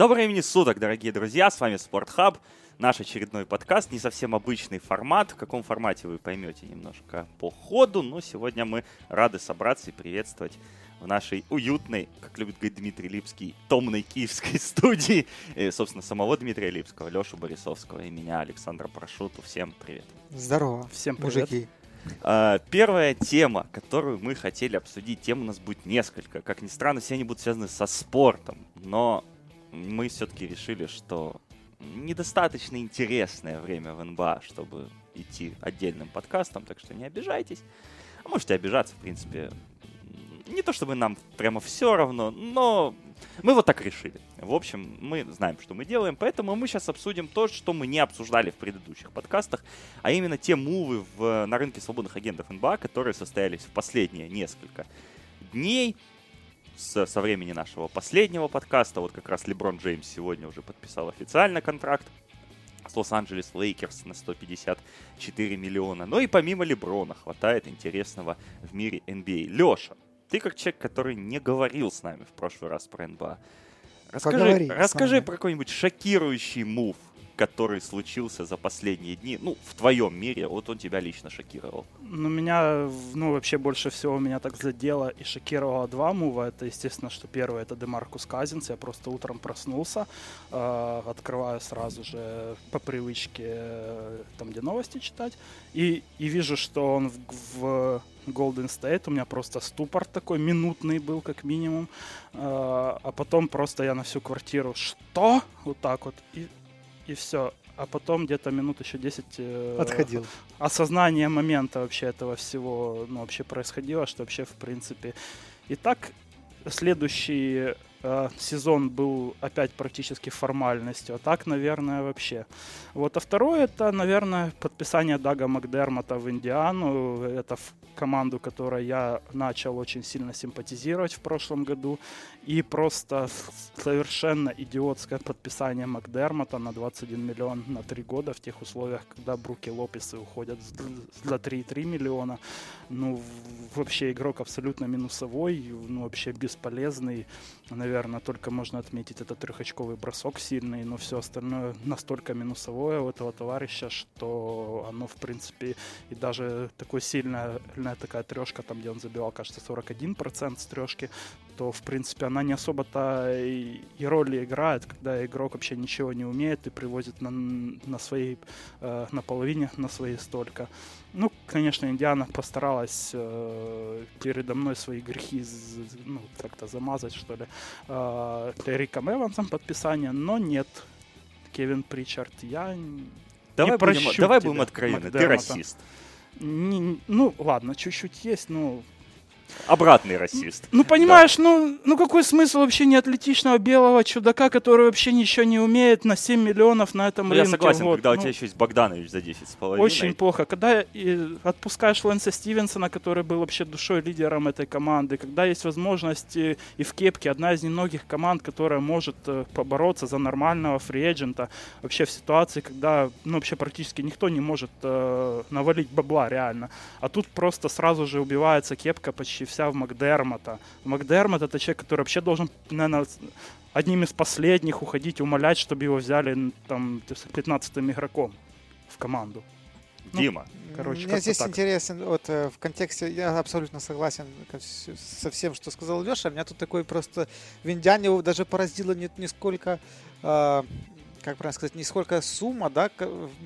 Доброго времени суток, дорогие друзья, с вами Спортхаб, наш очередной подкаст, не совсем обычный формат, в каком формате вы поймете немножко по ходу, но сегодня мы рады собраться и приветствовать в нашей уютной, как любит говорить Дмитрий Липский, томной киевской студии, и, собственно, самого Дмитрия Липского, Лешу Борисовского и меня, Александра Прошуту. Всем привет. Здорово, всем привет. мужики. А, первая тема, которую мы хотели обсудить, тем у нас будет несколько. Как ни странно, все они будут связаны со спортом, но мы все-таки решили, что недостаточно интересное время в НБА, чтобы идти отдельным подкастом, так что не обижайтесь. А можете обижаться, в принципе. Не то чтобы нам прямо все равно, но мы вот так решили. В общем, мы знаем, что мы делаем, поэтому мы сейчас обсудим то, что мы не обсуждали в предыдущих подкастах, а именно те мувы в, на рынке свободных агентов НБА, которые состоялись в последние несколько дней с, со времени нашего последнего подкаста. Вот как раз Леброн Джеймс сегодня уже подписал официально контракт с Лос-Анджелес Лейкерс на 154 миллиона. Но и помимо Леброна хватает интересного в мире NBA. Леша, ты как человек, который не говорил с нами в прошлый раз про НБА, расскажи, расскажи про какой-нибудь шокирующий move который случился за последние дни, ну, в твоем мире, вот он тебя лично шокировал? Ну, меня, ну, вообще больше всего меня так задело и шокировало два мува. Это, естественно, что первый это Демаркус Казинс. Я просто утром проснулся, э, открываю сразу же по привычке э, там, где новости читать, и, и вижу, что он в, в Golden State. У меня просто ступор такой минутный был, как минимум. Э, а потом просто я на всю квартиру «Что?» Вот так вот. И и все. А потом где-то минут еще 10 э, отходил. Осознание момента вообще этого всего ну, вообще происходило, что вообще в принципе. И так следующий э, сезон был опять практически формальностью, а так, наверное, вообще. Вот, а второе это, наверное, подписание Дага Макдермота в Индиану. Это в команду, которой я начал очень сильно симпатизировать в прошлом году. И просто совершенно идиотское подписание Макдермота на 21 миллион на 3 года в тех условиях, когда Бруки Лопесы уходят за 3,3 миллиона. Ну, вообще игрок абсолютно минусовой, ну, вообще бесполезный. Наверное, только можно отметить этот трехочковый бросок сильный, но все остальное настолько минусовое у этого товарища, что оно, в принципе, и даже такой сильная такая трешка, там, где он забивал, кажется, 41% с трешки, то, в принципе, она не особо-то и, и роли играет, когда игрок вообще ничего не умеет и привозит на, на своей, э, на половине на своей столько. Ну, конечно, Индиана постаралась э, передо мной свои грехи ну, как-то замазать, что ли, э, Риком Эвансом подписание, но нет, Кевин Причард, я давай не будем, прощу Давай будем откровенны, ты расист. Не, ну, ладно, чуть-чуть есть, ну, обратный расист. Ну, понимаешь, да. ну, ну какой смысл вообще неатлетичного белого чудака, который вообще ничего не умеет на 7 миллионов на этом ну, рынке? Я согласен, вот. когда ну, у тебя еще есть Богданович за 10 с половиной. Очень плохо. Когда и отпускаешь Лэнса Стивенсона, который был вообще душой лидером этой команды, когда есть возможность и, и в кепке одна из немногих команд, которая может э, побороться за нормального фриэджента, вообще в ситуации, когда ну, вообще практически никто не может э, навалить бабла реально. А тут просто сразу же убивается кепка почти почти вся в Макдермота. Макдермот это человек, который вообще должен, наверное, одним из последних уходить, умолять, чтобы его взяли там 15-м игроком в команду. Ну, Дима. Ну, короче, Мне здесь так. интересен, вот э, в контексте, я абсолютно согласен со всем, что сказал Леша. Меня тут такой просто в Индиане даже поразило не, не сколько э, как правильно сказать, не сколько сумма, да,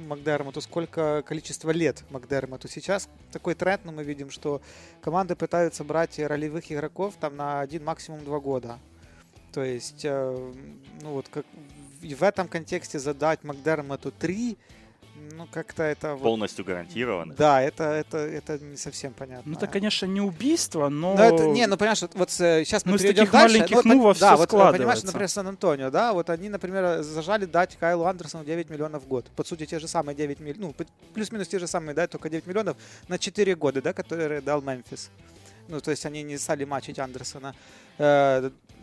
Макдермоту, сколько количество лет Макдермоту. Сейчас такой тренд, но мы видим, что команды пытаются брать ролевых игроков там на один, максимум два года. То есть, э, ну вот, как в этом контексте задать Макдермоту три ну, как-то это... Полностью вот, гарантированно. Да, это, это, это не совсем понятно. Ну, это, конечно, не убийство, но... но это, не, ну, понимаешь, вот, вот сейчас мы ну, перейдем дальше. маленьких ну, вот, Да, вот, понимаешь, например, Сан-Антонио, да, вот они, например, зажали дать Кайлу Андерсону 9 миллионов в год. По сути, те же самые 9 миллионов, ну, плюс-минус те же самые, да, только 9 миллионов на 4 года, да, которые дал Мемфис. Ну, то есть они не стали мачить Андерсона.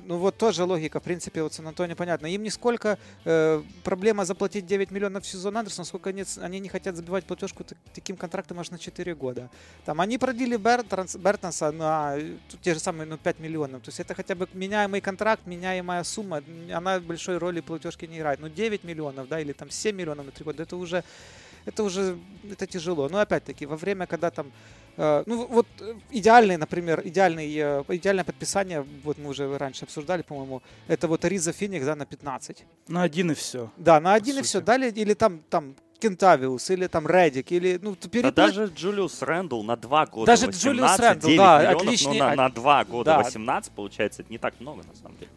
Э, Ну вот тоже логика, в принципе, вот Сан-Антонио понятно. Им нисколько э, проблема заплатить 9 миллионов в сезон Андерсон, сколько они, они не хотят забивать платежку таким контрактом аж на 4 года. Там они продели Бертранс, Бертонса на те же самые ну, 5 миллионов. То есть это хотя бы меняемый контракт, меняемая сумма. Она большой роли платежки не играет. Ну 9 миллионов, да, или там 7 миллионов на 3 года, это уже это уже это тяжело. Но опять-таки, во время, когда там Э, ну, вот э, идеальный, например, идеальный, э, идеальное подписание, вот мы уже раньше обсуждали, по-моему, это вот Ариза Феникс, да, на 15. На один и все. Да, на один и все. Дали, или там, там Кентавиус, или там Редик, или, ну, перепла... Да даже Джулиус Рэндл на два года Даже 18, Джулиус Рэндл, да, отличный... на, на два года да. 18, получается, это не так много, на самом деле.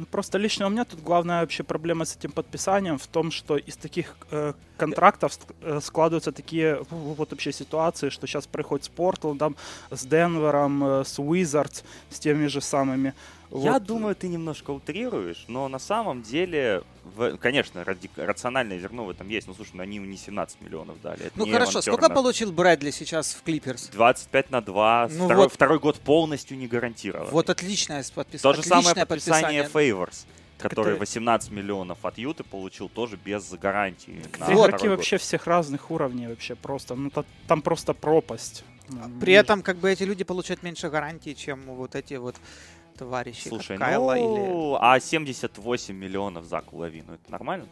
Ну, просто лично у меня тут главная вообще проблема с этим подписанием в том, что из таких э, контрактов э, складываются такие вот вообще ситуации, что сейчас происходит с Портландом, с Денвером, э, с Уизардс, с теми же самыми. Я вот. думаю, ты немножко утрируешь, но на самом деле, в, конечно, ради, рациональное зерно в этом есть. Ну, слушай, ну, они не 17 миллионов дали. Это ну, хорошо, сколько получил Брэдли сейчас в Клиперс? 25 на 2. Ну, второй, вот. второй год полностью не гарантирован. Вот отличное подписание. То же самое подписание, подписание. Фейворс который это... 18 миллионов от Юты получил тоже без гарантии. Так игроки вообще всех разных уровней вообще просто. Ну, там просто пропасть. При этом как бы эти люди получают меньше гарантии, чем вот эти вот товарищи, Слушай, как Кайла ну, или... а 78 миллионов за Кулавину, это нормально?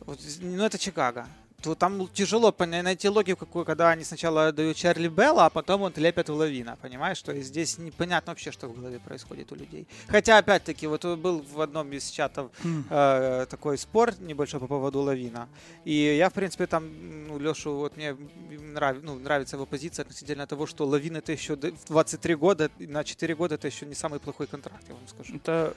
Вот, ну, это Чикаго там тяжело найти логику, когда они сначала дают Чарли Белла, а потом он лепят в Лавина, понимаешь? То есть здесь непонятно вообще, что в голове происходит у людей. Хотя, опять-таки, вот был в одном из чатов э, такой спор небольшой по поводу Лавина. И я, в принципе, там, ну, Лешу, вот мне нрав, ну, нравится его позиция относительно того, что Лавин это еще 23 года, на 4 года это еще не самый плохой контракт, я вам скажу. Это,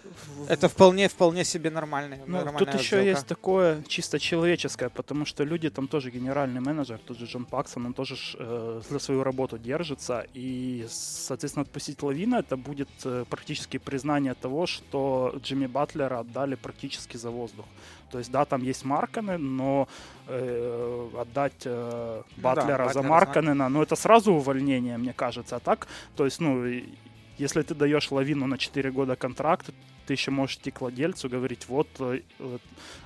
это вполне, вполне себе нормальный. Ну, тут еще есть такое чисто человеческое, потому что люди там тоже генеральный менеджер, тот же Джон Паксон, он тоже э, за свою работу держится, и, соответственно, отпустить Лавина это будет э, практически признание того, что Джимми Батлера отдали практически за воздух. То есть, да, там есть Марканы, но э, отдать э, Батлера да, за Марканена, ну, это сразу увольнение, мне кажется. А так, то есть, ну, если ты даешь Лавину на 4 года контракт, ты еще можешь идти к владельцу, говорить, вот, э, вот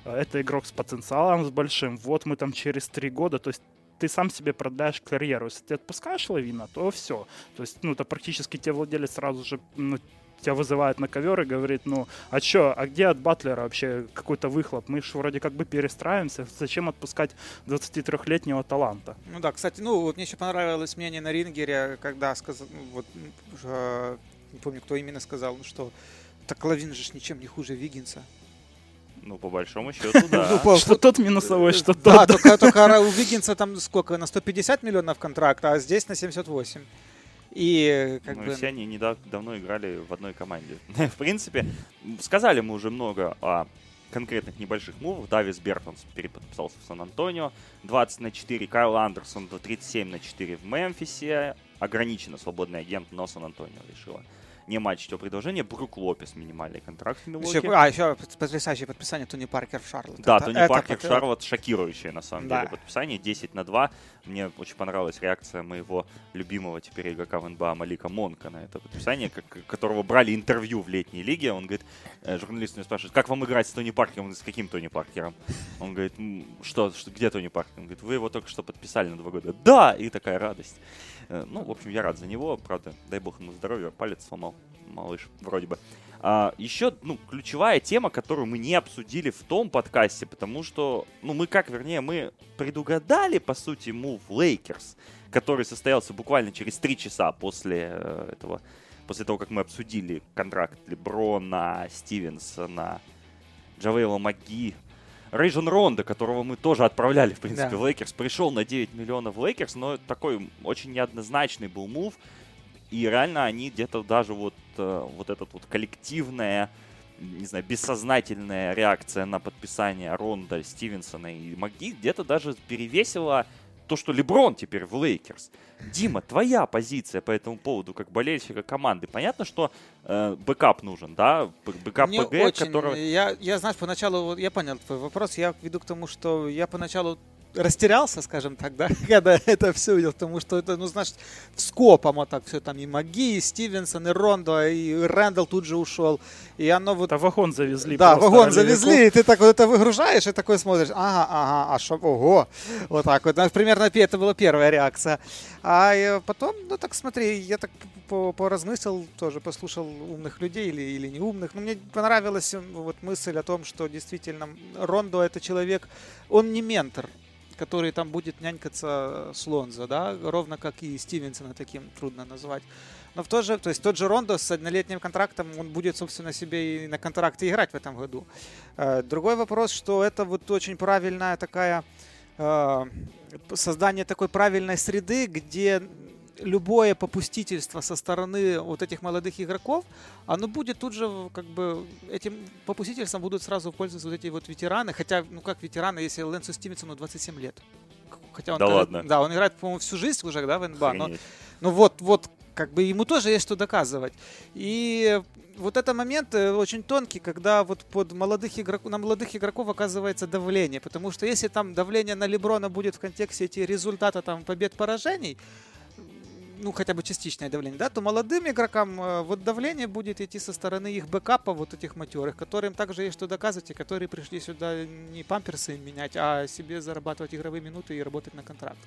это игрок с потенциалом, с большим, вот мы там через 3 года, то есть ты сам себе продляешь карьеру. Если ты отпускаешь Лавина, то все. То есть, ну, это практически тебе владелец сразу же ну, тебя вызывает на ковер и говорит, ну, а чё, а где от Батлера вообще какой-то выхлоп? Мы же вроде как бы перестраиваемся, зачем отпускать 23-летнего таланта? Ну да, кстати, ну, вот мне еще понравилось мнение на Рингере, когда сказал, ну, вот, э, не помню, кто именно сказал, ну, что так Лавин же ничем не хуже Виггинса. Ну, по большому счету, да. Ну, что тот минусовой, что тот. Да, только у Виггинса там сколько, на 150 миллионов контракта, а здесь на 78. И как ну, бы... все они недавно играли в одной команде. в принципе, сказали мы уже много о конкретных небольших мувах. Давис Бертонс переподписался в Сан-Антонио. 20 на 4. Кайл Андерсон 37 на 4 в Мемфисе. Ограниченно свободный агент, но Сан-Антонио решила не матчить его предложение. Брук Лопес минимальный контракт в Милоке. Еще, а, еще потрясающее подписание Тони Паркер в Шарлотт. Да, это, Тони это Паркер в Шарлотт шокирующее на самом да. деле подписание. 10 на 2. Мне очень понравилась реакция моего любимого теперь игрока в НБА Малика Монка на это подписание, как, которого брали интервью в летней лиге. Он говорит, э, журналист меня спрашивает, как вам играть с Тони Паркером? Он говорит, с каким Тони Паркером? Он говорит, что, что где Тони Паркер? Он говорит, вы его только что подписали на два года. Да! И такая радость. Э, ну, в общем, я рад за него, правда, дай бог ему здоровья, палец сломал малыш, вроде бы. А, еще, ну, ключевая тема, которую мы не обсудили в том подкасте, потому что, ну, мы как, вернее, мы предугадали, по сути, move Лейкерс, который состоялся буквально через три часа после э, этого, после того, как мы обсудили контракт Леброна, Стивенсона, Джавейла Маги, Рейджон Ронда, которого мы тоже отправляли, в принципе, да. в Лейкерс, пришел на 9 миллионов в Лейкерс, но такой очень неоднозначный был move. И реально они где-то даже вот, э, вот этот вот коллективная, не знаю, бессознательная реакция на подписание Ронда, Стивенсона и Маги где-то даже перевесила то, что Леброн теперь в Лейкерс. Дима, твоя позиция по этому поводу, как болельщика команды. Понятно, что э, backup нужен, да? Backup Мне PG, очень, который... Я, я, знаешь, поначалу, я понял твой вопрос, я веду к тому, что я поначалу растерялся, скажем так, да, когда это все увидел, потому что это, ну, значит, скопом вот так все там и МакГи, и Стивенсон, и Рондо, и Рэндалл тут же ушел, и оно вот... Да вагон завезли. Да, вагон завезли, и ты так вот это выгружаешь, и такой смотришь, ага, ага, а что, ого, вот так вот, примерно это была первая реакция. А потом, ну, так смотри, я так поразмыслил, тоже послушал умных людей или, или неумных, но мне понравилась вот мысль о том, что действительно Рондо это человек, он не ментор, который там будет нянькаться с Лонзо, да, ровно как и Стивенсона таким трудно назвать. Но в то же, то есть тот же Рондо с однолетним контрактом, он будет, собственно, себе и на контракте играть в этом году. Э, другой вопрос, что это вот очень правильная такая э, создание такой правильной среды, где любое попустительство со стороны вот этих молодых игроков, оно будет тут же, как бы, этим попустительством будут сразу пользоваться вот эти вот ветераны, хотя, ну как ветераны, если Лэнсу Стивенсону 27 лет. Хотя он, да ладно? Да, он играет, по-моему, всю жизнь уже, да, в НБА, но, ну вот, вот, как бы ему тоже есть что доказывать. И вот этот момент э, очень тонкий, когда вот под молодых игроков, на молодых игроков оказывается давление. Потому что если там давление на Леброна будет в контексте эти результата там побед-поражений, ну, хотя бы частичное давление, да, то молодым игрокам э, вот давление будет идти со стороны их бэкапа, вот этих матерых, которым также есть что доказывать, и которые пришли сюда не памперсы менять, а себе зарабатывать игровые минуты и работать на контракт.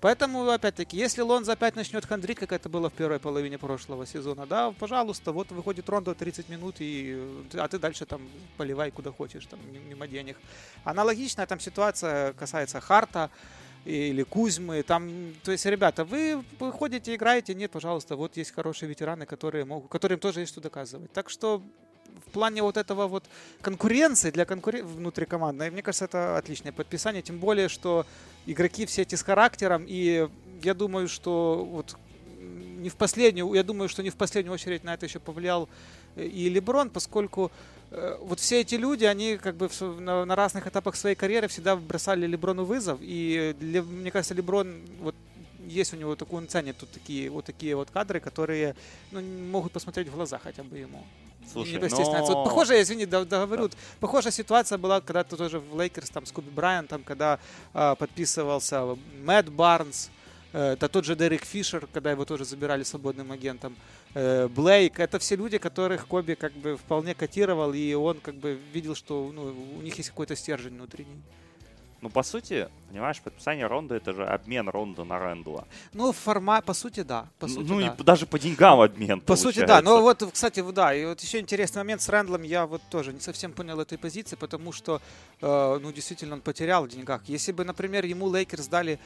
Поэтому, опять-таки, если Лонзо опять начнет хандрить, как это было в первой половине прошлого сезона, да, пожалуйста, вот выходит Рондо 30 минут, и, а ты дальше там поливай куда хочешь, там, мимо денег. Аналогичная там ситуация касается Харта, или Кузьмы, там, то есть, ребята, вы ходите, играете, нет, пожалуйста, вот есть хорошие ветераны, которые могут, которым тоже есть что доказывать. Так что в плане вот этого вот конкуренции для конкурен... внутри команды, мне кажется, это отличное подписание, тем более, что игроки все эти с характером, и я думаю, что вот не в последнюю, я думаю, что не в последнюю очередь на это еще повлиял э, и Леброн, поскольку вот все эти люди, они как бы на, на разных этапах своей карьеры всегда бросали Леброну вызов. И мне кажется, Леброн вот есть у него такой, он ценит тут такие вот такие вот кадры, которые ну, могут посмотреть в глаза хотя бы ему. Слушай, но... вот похожая, извини, договорю, да. похожая ситуация была когда-то тоже в Лейкерс, там, с Коби Брайантом, когда э, подписывался Мэтт Барнс, э, да тот же Дерек Фишер, когда его тоже забирали свободным агентом. Э, Блейк, это все люди, которых Коби как бы вполне котировал, и он как бы видел, что ну, у них есть какой-то стержень внутренний. Ну, по сути, понимаешь, подписание Рондо это же обмен Рондо на Рэндла. Ну, формат, по сути, да. По сути, ну, да. и даже по деньгам обмен. По получается. сути, да. Но вот, кстати, да, и вот еще интересный момент с Рэндлом, я вот тоже не совсем понял этой позиции, потому что, э, ну, действительно, он потерял в деньгах. Если бы, например, ему Лейкерс дали,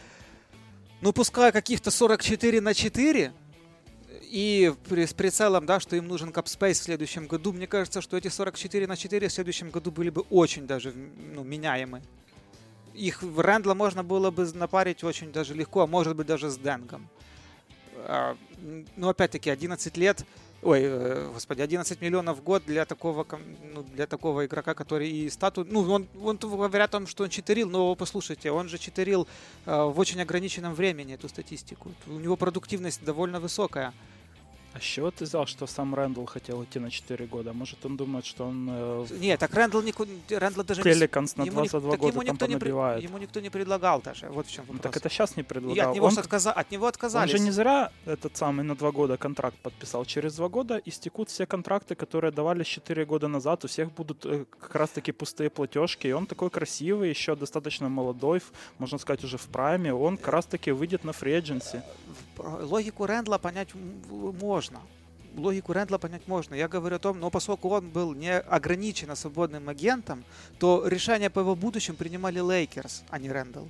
ну, пускай каких-то 44 на 4, и с прицелом, да, что им нужен капспейс в следующем году, мне кажется, что эти 44 на 4 в следующем году были бы очень даже ну, меняемы. Их в Рэндла можно было бы напарить очень даже легко, а может быть даже с Денгом. А, ну, опять-таки, 11 лет, ой, э, господи, 11 миллионов в год для такого, ну, для такого игрока, который и статус, ну, он, он говорят о том, что он читерил, но послушайте, он же читерил э, в очень ограниченном времени эту статистику. У него продуктивность довольно высокая. А с чего ты взял, что сам Рэндалл хотел идти на 4 года? Может, он думает, что он... Э, Нет, так Рэндалл, нику... Рэндалл даже Пеликанс не... на 22 ему, года ему никто там не при... Ему никто не предлагал даже, вот в чем вопрос. Ну, так это сейчас не предлагал. И от него, он... отказа... от него отказались. Он же не зря этот самый на 2 года контракт подписал. Через 2 года истекут все контракты, которые давали 4 года назад. У всех будут э, как раз-таки пустые платежки. И он такой красивый, еще достаточно молодой, можно сказать, уже в прайме. Он как раз-таки выйдет на free Логику Рэндла понять можно логику Рэндла понять можно. Я говорю о том, но поскольку он был не ограниченно свободным агентом, то решение по его будущем принимали Лейкерс, а не Рэндалл.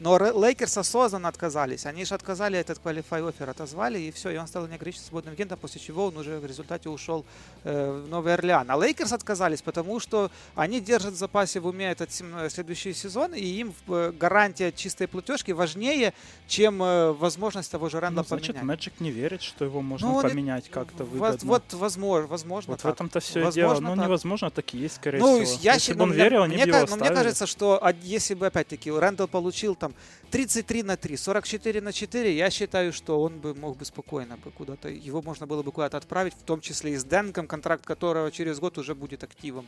Но Лейкерс осознанно отказались. Они же отказали этот qualifying offer, отозвали, и все, и он стал неограниченным свободным агентом, после чего он уже в результате ушел э, в Новый Орлеан. А Лейкерс отказались, потому что они держат в запасе в уме этот следующий сезон, и им э, гарантия чистой платежки важнее, чем э, возможность того же Рэндла ну, значит, поменять. Мэджик не верит, что его можно ну, поменять как-то выгодно. Вот, вот возможно, возможно Вот так. в этом-то все возможно, дело. Ну, так. невозможно, так и есть, скорее ну, всего. Я если бы он ну, верил, они мне, бы его но мне кажется, что если бы, опять-таки, Рэндалл получил там там 33 на 3, 44 на 4, я считаю, что он бы мог бы спокойно бы куда-то, его можно было бы куда-то отправить, в том числе и с Денгом, контракт которого через год уже будет активом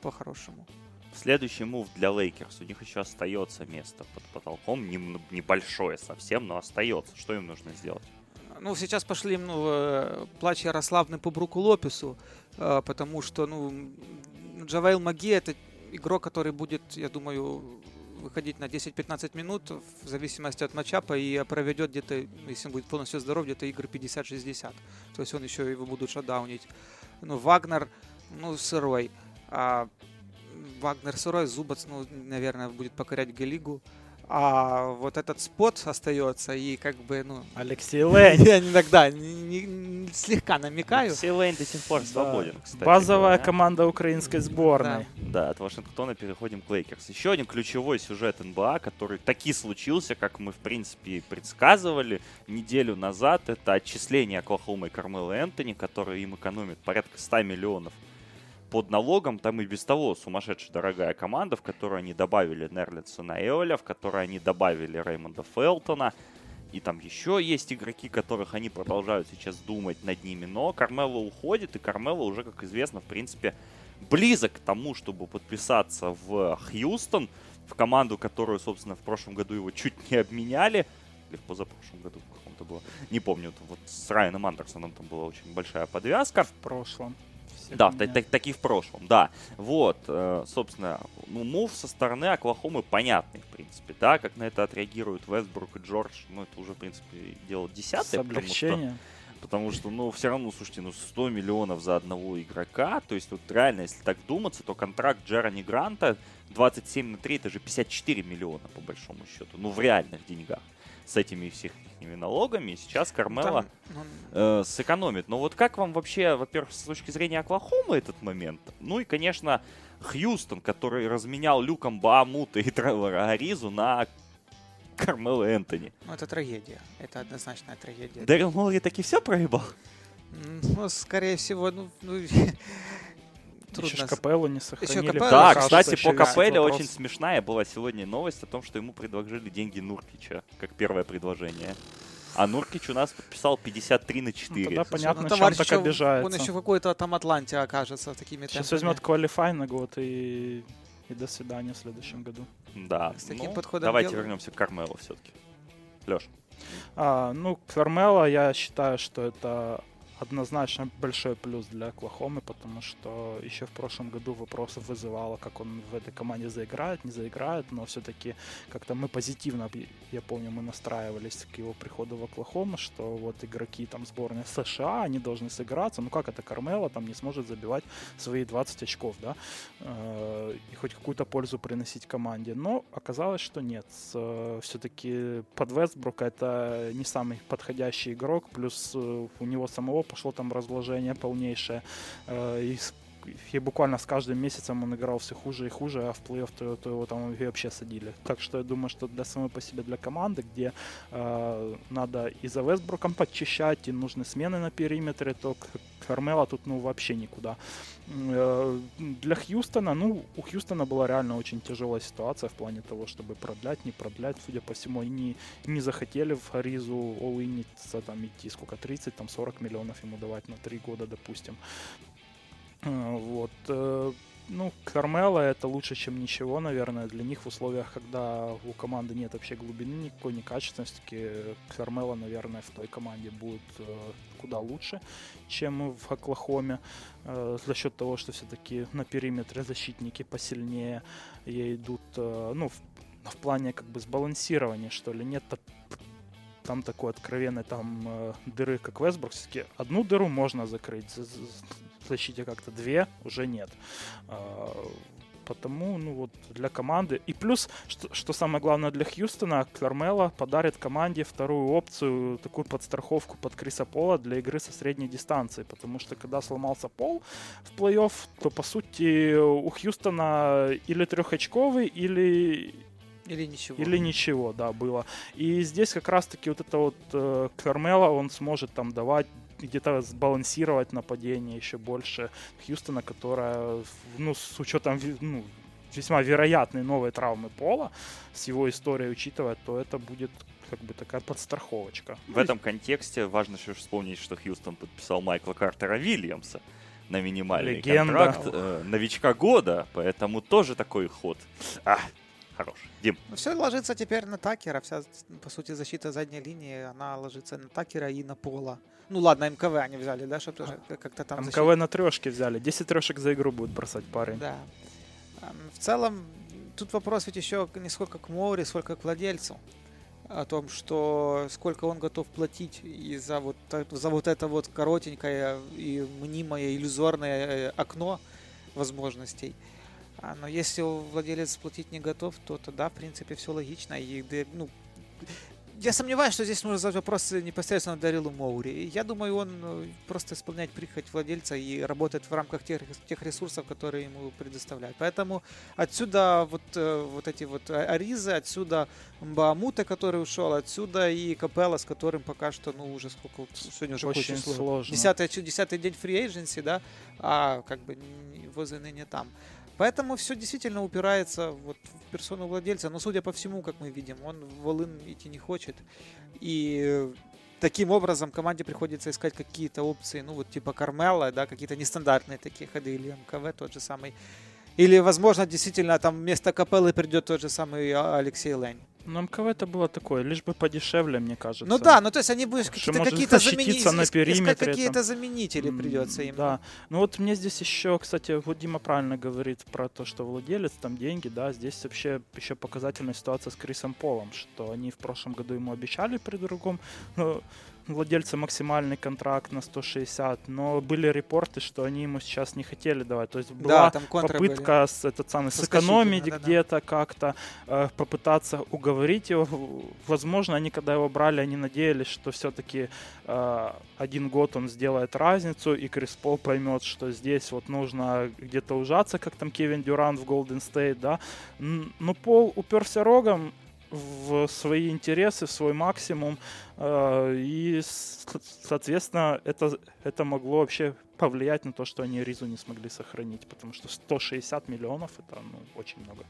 по-хорошему. Следующий move для Лейкерс. У них еще остается место под потолком. Небольшое совсем, но остается. Что им нужно сделать? Ну, сейчас пошли ну, э, плач Ярославны по Бруку Лопесу, э, потому что, ну, Джавейл Маги это игрок, который будет, я думаю, выходить на 10-15 минут в зависимости от матчапа и проведет где-то, если он будет полностью здоров, где-то игры 50-60. То есть он еще его будут шатдаунить. Ну, Вагнер, ну, сырой. А Вагнер сырой, Зубац, ну, наверное, будет покорять G-Лигу. А вот этот spot остается, и как бы, ну... Алексей Лень. Я иногда не, не, слегка намекаю. Алексей Лень до сих пор свободен, да. кстати. Базовая говоря. команда украинской сборной. Да. да, от Вашингтона переходим к Лейкерс. Еще один ключевой сюжет НБА, который таки случился, как мы, в принципе, предсказывали неделю назад. Это отчисление Оклахомы Кармела Энтони, который им экономит порядка 100 миллионов под налогом там и без того сумасшедшая дорогая команда, в которую они добавили Нерлитсона Эоля, в которую они добавили Реймонда Фелтона. И там еще есть игроки, которых они продолжают сейчас думать над ними. Но Кармело уходит, и Кармело уже, как известно, в принципе, близок к тому, чтобы подписаться в Хьюстон, в команду, которую, собственно, в прошлом году его чуть не обменяли. Или в позапрошлом году каком-то было. Не помню, вот с Райаном Андерсоном там была очень большая подвязка. В прошлом. Да, так, так, так и в прошлом, да. Вот, э, собственно, ну, мув со стороны Оклахомы понятный, в принципе, да, как на это отреагируют Вестбрук и Джордж, ну, это уже, в принципе, дело десятое, потому что... Потому что, ну, все равно, слушайте, ну, 100 миллионов за одного игрока. То есть, вот реально, если так думаться, то контракт Джерани Гранта 27 на 3, это же 54 миллиона, по большому счету. Ну, в реальных деньгах. С этими всех ихними налогами. Сейчас Кармела ну, э, сэкономит. Но вот как вам вообще, во-первых, с точки зрения Оклахомы этот момент? Ну и, конечно, Хьюстон, который разменял Люком Баамута и Тревора Аризу на Кармела Энтони. Ну, это трагедия. Это однозначная трагедия. Дэрил Морри таки все проебал? Ну, скорее всего, ну, ну Трудно. Еще Капеллу не сохранили. Еще Капеллу да, кстати, по Капелле очень смешная была сегодня новость о том, что ему предложили деньги Нуркича, как первое предложение. А Нуркич у нас подписал 53 на 4. Ну, тогда понятно, ну, чем так обижается. Он еще какой-то там Атланте окажется такими Сейчас темпами. возьмет квалифай на год и, и до свидания в следующем году. Да, С таким ну, подходом давайте дел... вернемся к Кармелу все-таки. Леш. А, ну, Кармела, я считаю, что это однозначно большой плюс для Оклахомы, потому что еще в прошлом году вопросов вызывало, как он в этой команде заиграет, не заиграет, но все-таки как-то мы позитивно, я помню, мы настраивались к его приходу в Оклахому, что вот игроки там сборной США, они должны сыграться, ну как это Кармела там не сможет забивать свои 20 очков, да, э, и хоть какую-то пользу приносить команде, но оказалось, что нет, все-таки под Вестбрука это не самый подходящий игрок, плюс э, у него самого пошло там разложение полнейшее. Э, и и буквально с каждым месяцем он играл все хуже и хуже, а в плей-офф то, то его там вообще садили. Так что я думаю, что для самой по себе для команды, где э, надо и за Вестбруком подчищать, и нужны смены на периметре, то Кармела тут ну вообще никуда. Э, для Хьюстона, ну, у Хьюстона была реально очень тяжелая ситуация в плане того, чтобы продлять, не продлять. Судя по всему, они не захотели в Харизу Оуинница там идти, сколько, 30, там 40 миллионов ему давать на 3 года, допустим. Э, вот. Э, ну, Кармела это лучше, чем ничего, наверное, для них в условиях, когда у команды нет вообще глубины никакой, ни качественности. Кармела, наверное, в той команде будет э, куда лучше, чем в Оклахоме, э, за счет того, что все-таки на периметре защитники посильнее и идут, ну, в, в плане как бы сбалансирования, что ли, нет там такой откровенной там э, дыры, как Вестбрук. Одну дыру можно закрыть, защите как-то две уже нет. А, потому, ну вот, для команды. И плюс, что, что самое главное для Хьюстона, Кармела подарит команде вторую опцию, такую подстраховку под Криса Пола для игры со средней дистанции. Потому что когда сломался Пол в плей-офф, то, по сути, у Хьюстона или трехочковый, или или ничего. Или ничего, да, было. И здесь как раз-таки вот это вот э, Кармела, он сможет там давать где-то сбалансировать нападение еще больше Хьюстона, которая, ну, с учетом ну, весьма вероятной новой травмы пола, с его историей учитывая, то это будет как бы такая подстраховочка. В этом контексте важно еще вспомнить, что Хьюстон подписал Майкла Картера Вильямса, на минимальный Легенда. контракт э, новичка года, поэтому тоже такой ход. А, хорош. Дим, Ну, все ложится теперь на Такера. Вся, по сути, защита задней линии, она ложится на Такера и на Пола. Ну ладно, МКВ они взяли, да, чтобы тоже как-то там МКВ на трешке взяли. 10 трешек за игру будет бросать парень. Да. В целом, тут вопрос ведь еще не сколько к Моури, сколько к владельцу. О том, что сколько он готов платить и за вот, та- за вот это вот коротенькое и мнимое иллюзорное э, окно возможностей. А, Но если владелец платить не готов, то тогда, в принципе, все логично. И, ну, я сомневаюсь, что здесь нужно задать вопрос непосредственно Дарилу Моури. Я думаю, он э, просто исполняет прихоть владельца и работает в рамках тех, тех ресурсов, которые ему предоставляют. Поэтому отсюда вот, э, вот эти вот а- Аризы, отсюда Баамута, который ушел, отсюда и Капелла, с которым пока что, ну, уже сколько, сегодня уже Очень сложно. Десятый, десятый день фри agency, да, а как бы возле ныне там. Поэтому все действительно упирается вот в персону владельца. Но судя по всему, как мы видим, он в Волын идти не хочет. И таким образом команде приходится искать какие-то опции, ну вот типа Кармела, да, какие-то нестандартные такие ходы, или МКВ тот же самый. Или, возможно, действительно там вместо Капеллы придет тот же самый а- Алексей Лень. Но МКВ это было такое, лишь бы подешевле, мне кажется. Ну да, ну то есть они будут какие-то, на искать периметре какие-то заменители придется им. Да. Ну вот мне здесь еще, кстати, вот Дима правильно говорит про то, что владелец, там деньги, да, здесь вообще еще показательная ситуация с Крисом Полом, что они в прошлом году ему обещали при другом ну, владельце максимальный контракт на 160, но были репорты, что они ему сейчас не хотели давать. То есть была Да, там контры были. попытка с, этот самый, сэкономить где-то как-то, э, попытаться уговорить его. Возможно, они, когда его брали, они надеялись, что все-таки один год он сделает разницу, и Крис Пол поймет, что здесь вот нужно где-то ужаться, как там Кевин Дюрант в Голден Стейт, да. Но Пол уперся рогом в свои интересы, в свой максимум, э, и, соответственно, это, это могло вообще повлиять на то, что они Ризу не смогли сохранить, потому что 160 миллионов это ну, очень много.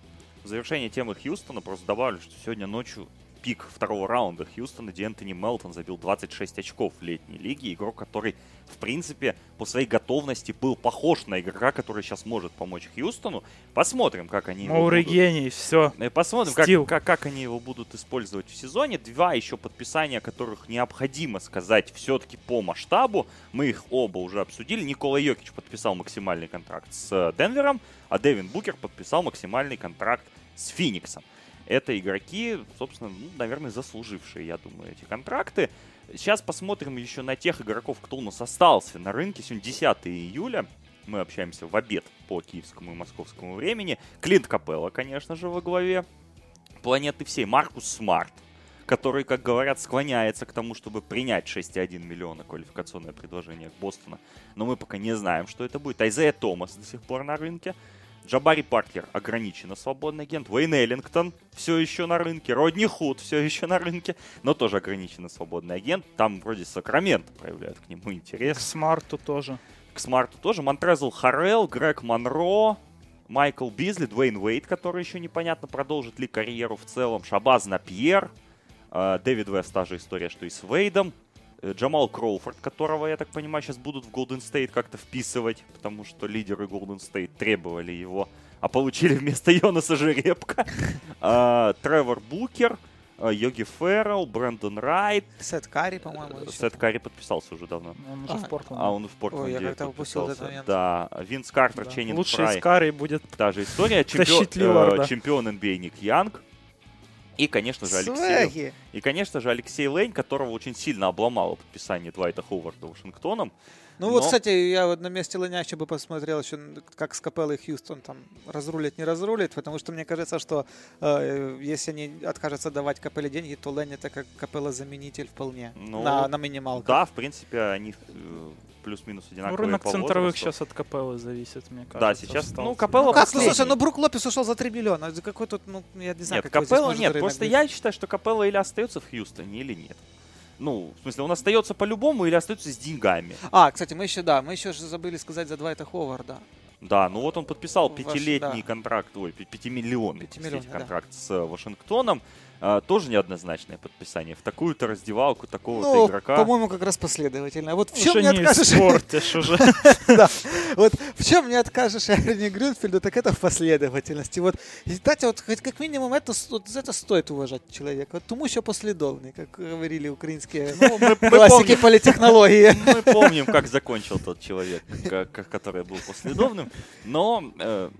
в завершение темы Хьюстона просто добавлю, что сегодня ночью пик второго раунда Хьюстона, где Энтони Мелтон забил 26 очков в летней лиге. Игрок, который, в принципе, по своей готовности был похож на игрока, который сейчас может помочь Хьюстону. Посмотрим, как они его Мауры будут... гений, все. Э, Посмотрим, как, Стил. как, как они его будут использовать в сезоне. Два еще подписания, которых необходимо сказать все-таки по масштабу. Мы их оба уже обсудили. Никола Йокич подписал максимальный контракт с э, Денвером, а Дэвин Букер подписал максимальный контракт с Фениксом. Это игроки, собственно, ну, наверное, заслужившие, я думаю, эти контракты. Сейчас посмотрим еще на тех игроков, кто у нас остался на рынке. Сегодня 10 июля. Мы общаемся в обед по киевскому и московскому времени. Клинт Капелла, конечно же, во главе планеты всей. Маркус Смарт, который, как говорят, склоняется к тому, чтобы принять 6,1 миллиона квалификационное предложение Бостона. Но мы пока не знаем, что это будет. Айзея Томас до сих пор на рынке. Джабари Паркер ограниченно свободный агент. Уэйн Эллингтон все еще на рынке. Родни Худ все еще на рынке, но тоже ограниченно свободный агент. Там вроде Сакраменто проявляют к нему К интерес. Смарту тоже. К Смарту тоже. Монтрезл Харрелл, Грег Монро, Майкл Бизли, Дуэйн Уэйд, который еще непонятно, продолжит ли карьеру в целом. Шабаз Напьер, э, Дэвид Вест, та же история, что и с Вейдом. Э, Джамал Кроуфорд, которого, я так понимаю, сейчас будут в Голден Стейт как-то вписывать, потому что лидеры Голден Стейт требовали его, а получили вместо Йонаса Йеребко. А, Тревор Букер, а, Йоги Феррелл, Брэндон Райт. Сет Карри, по-моему. Сет Карри подписался уже давно. Он уже А, в Портленде. А он в Портленде я как-то упустил этот момент. Да, Винс Картер, Да. Ченнинг Лучший Фрай. из Карри будет Та же история. Чемпион, Тащить Лиларда. э, чемпион NBA Ник Янг. И, конечно же, Алексей. И, конечно же, Алексей Лень, которого очень сильно обломало подписание Двайта Ховарда Вашингтоном. Ну вот, Но- кстати, я вот на месте Лыня еще бы посмотрел еще, как с Капеллой Хьюстон там разрулит, не разрулит, потому что мне кажется, что э, если они откажутся давать Капелле деньги, то Лэнь это как Капелла заменитель вполне Ну, на, на минималках. Да, в принципе, они э, плюс-минус Ну, одинаковые рынок по центровых возрасту. сейчас от Капеллы зависит, мне кажется. Да, сейчас, ну, остался. Капелла Ну как, последний. слушай, ну Брук Лопес ушел за 3 миллиона. Какой тут, ну, я не знаю, Нет, Капелла нет. Просто быть. я считаю, что Капелла или остается в Хьюстоне, или нет. Ну, в смысле, он остается по-любому или остается с деньгами. А, кстати, мы еще, да, мы еще же забыли сказать за Двайта Ховарда. Да, ну вот он подписал Ваш- пятилетний да. контракт, ой, пятимиллионный, Пятимиллионный, простите, да. контракт с Вашингтоном. А, тоже неоднозначное подписание. В такую-то раздевалку такого-то Ну, игрока. по-моему, как раз последовательно. Вот в чем Уже не не откажешь... испортишь уже. Да. Вот в чем не откажешь Эрни Грюнфельду, так это в последовательности. Вот, кстати, вот хоть как минимум это, вот, за это стоит уважать человека. Вот тому еще последовный, как говорили украинские Ну, классики помним, политтехнологии. мы помним, как закончил тот человек, ка- ка- который был последовным. Но э,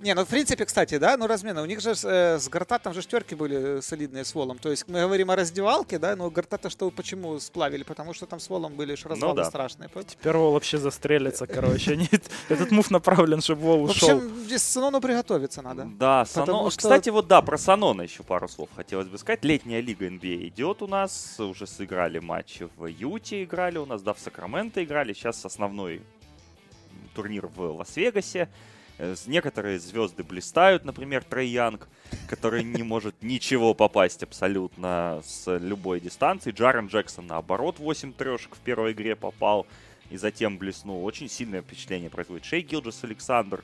Не, ну в принципе, кстати, да, ну размена. У них же э, с Гартатом же штерки были солидные с Волом. То есть мы говорим о раздевалке, да, но Гартата что почему сплавили? Потому что там с Волом были ж развалы да. страшные. Теперь Вол вообще застрелится, короче. Этот мув направлен, чтобы Вол В ушел. общем, здесь Санону приготовиться надо. Да, Потому Сано... что- Кстати, вот да, про Санона еще пару слов хотелось бы сказать. Летняя лига NBA идет у нас. Уже сыграли матчи в Юте, играли у нас, да, в Сакраменто играли. Сейчас основной турнир в Лас-Вегасе. Э, Некоторые звезды блистают, например, Трей Янг, который не может ничего попасть абсолютно с любой дистанции. Джарен Джексон, наоборот, 8 трешек в первой игре попал и затем блеснул. Очень сильное впечатление производит Шей Гилджес Александр.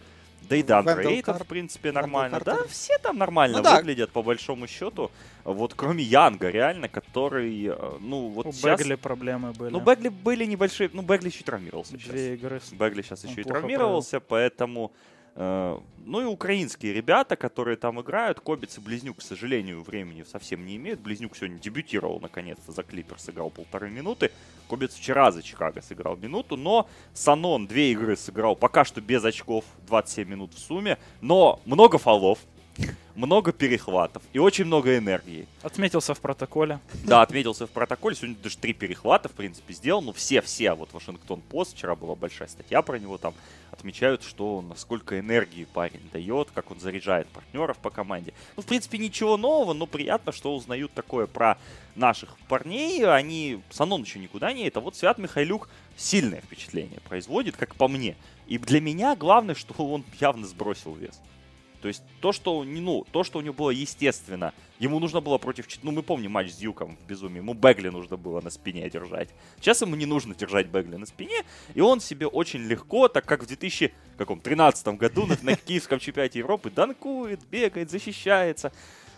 Да и Дандре Эйтон, в принципе, нормально. Да, все там нормально Ну да. выглядят, по большому счету. Вот кроме Янга, реально, который, э, ну, вот У сейчас... Бегли проблемы были. Ну, Бегли были небольшие... Ну, Бегли еще и травмировался сейчас. Две игры. Бегли сейчас Он еще и травмировался, поэтому... э, ну и украинские ребята, которые там играют, Кобец и Близнюк, к сожалению, времени совсем не имеют. Близнюк сегодня дебютировал наконец-то за Клипер, сыграл полторы минуты. Кобец вчера за Чикаго сыграл минуту, но Санон две игры сыграл пока что без очков, 27 минут в сумме, но много фолов, много перехватов и очень много энергии. Отметился в протоколе. Да, отметился в протоколе. Сегодня даже три перехвата, в принципе, сделал. Ну, все-все. Вот Вашингтон Пост, вчера была большая статья про него там. Отмечают, что насколько энергии парень дает, как он заряжает партнеров по команде. Ну, в принципе, ничего нового, но приятно, что узнают такое про наших парней. Они, Санон еще никуда не это. Вот Свят Михайлюк сильное впечатление производит, как по мне. И для меня главное, что он явно сбросил вес. То есть то, что, ну, то, что у него было естественно. Ему нужно было против... Ну, мы помним матч с Дьюком в Безумии. Ему Бегли нужно было на спине держать. Сейчас ему не нужно держать Бегли на спине. И он себе очень легко, так как в 2013 году на, на Киевском чемпионате Европы данкует, бегает, защищается.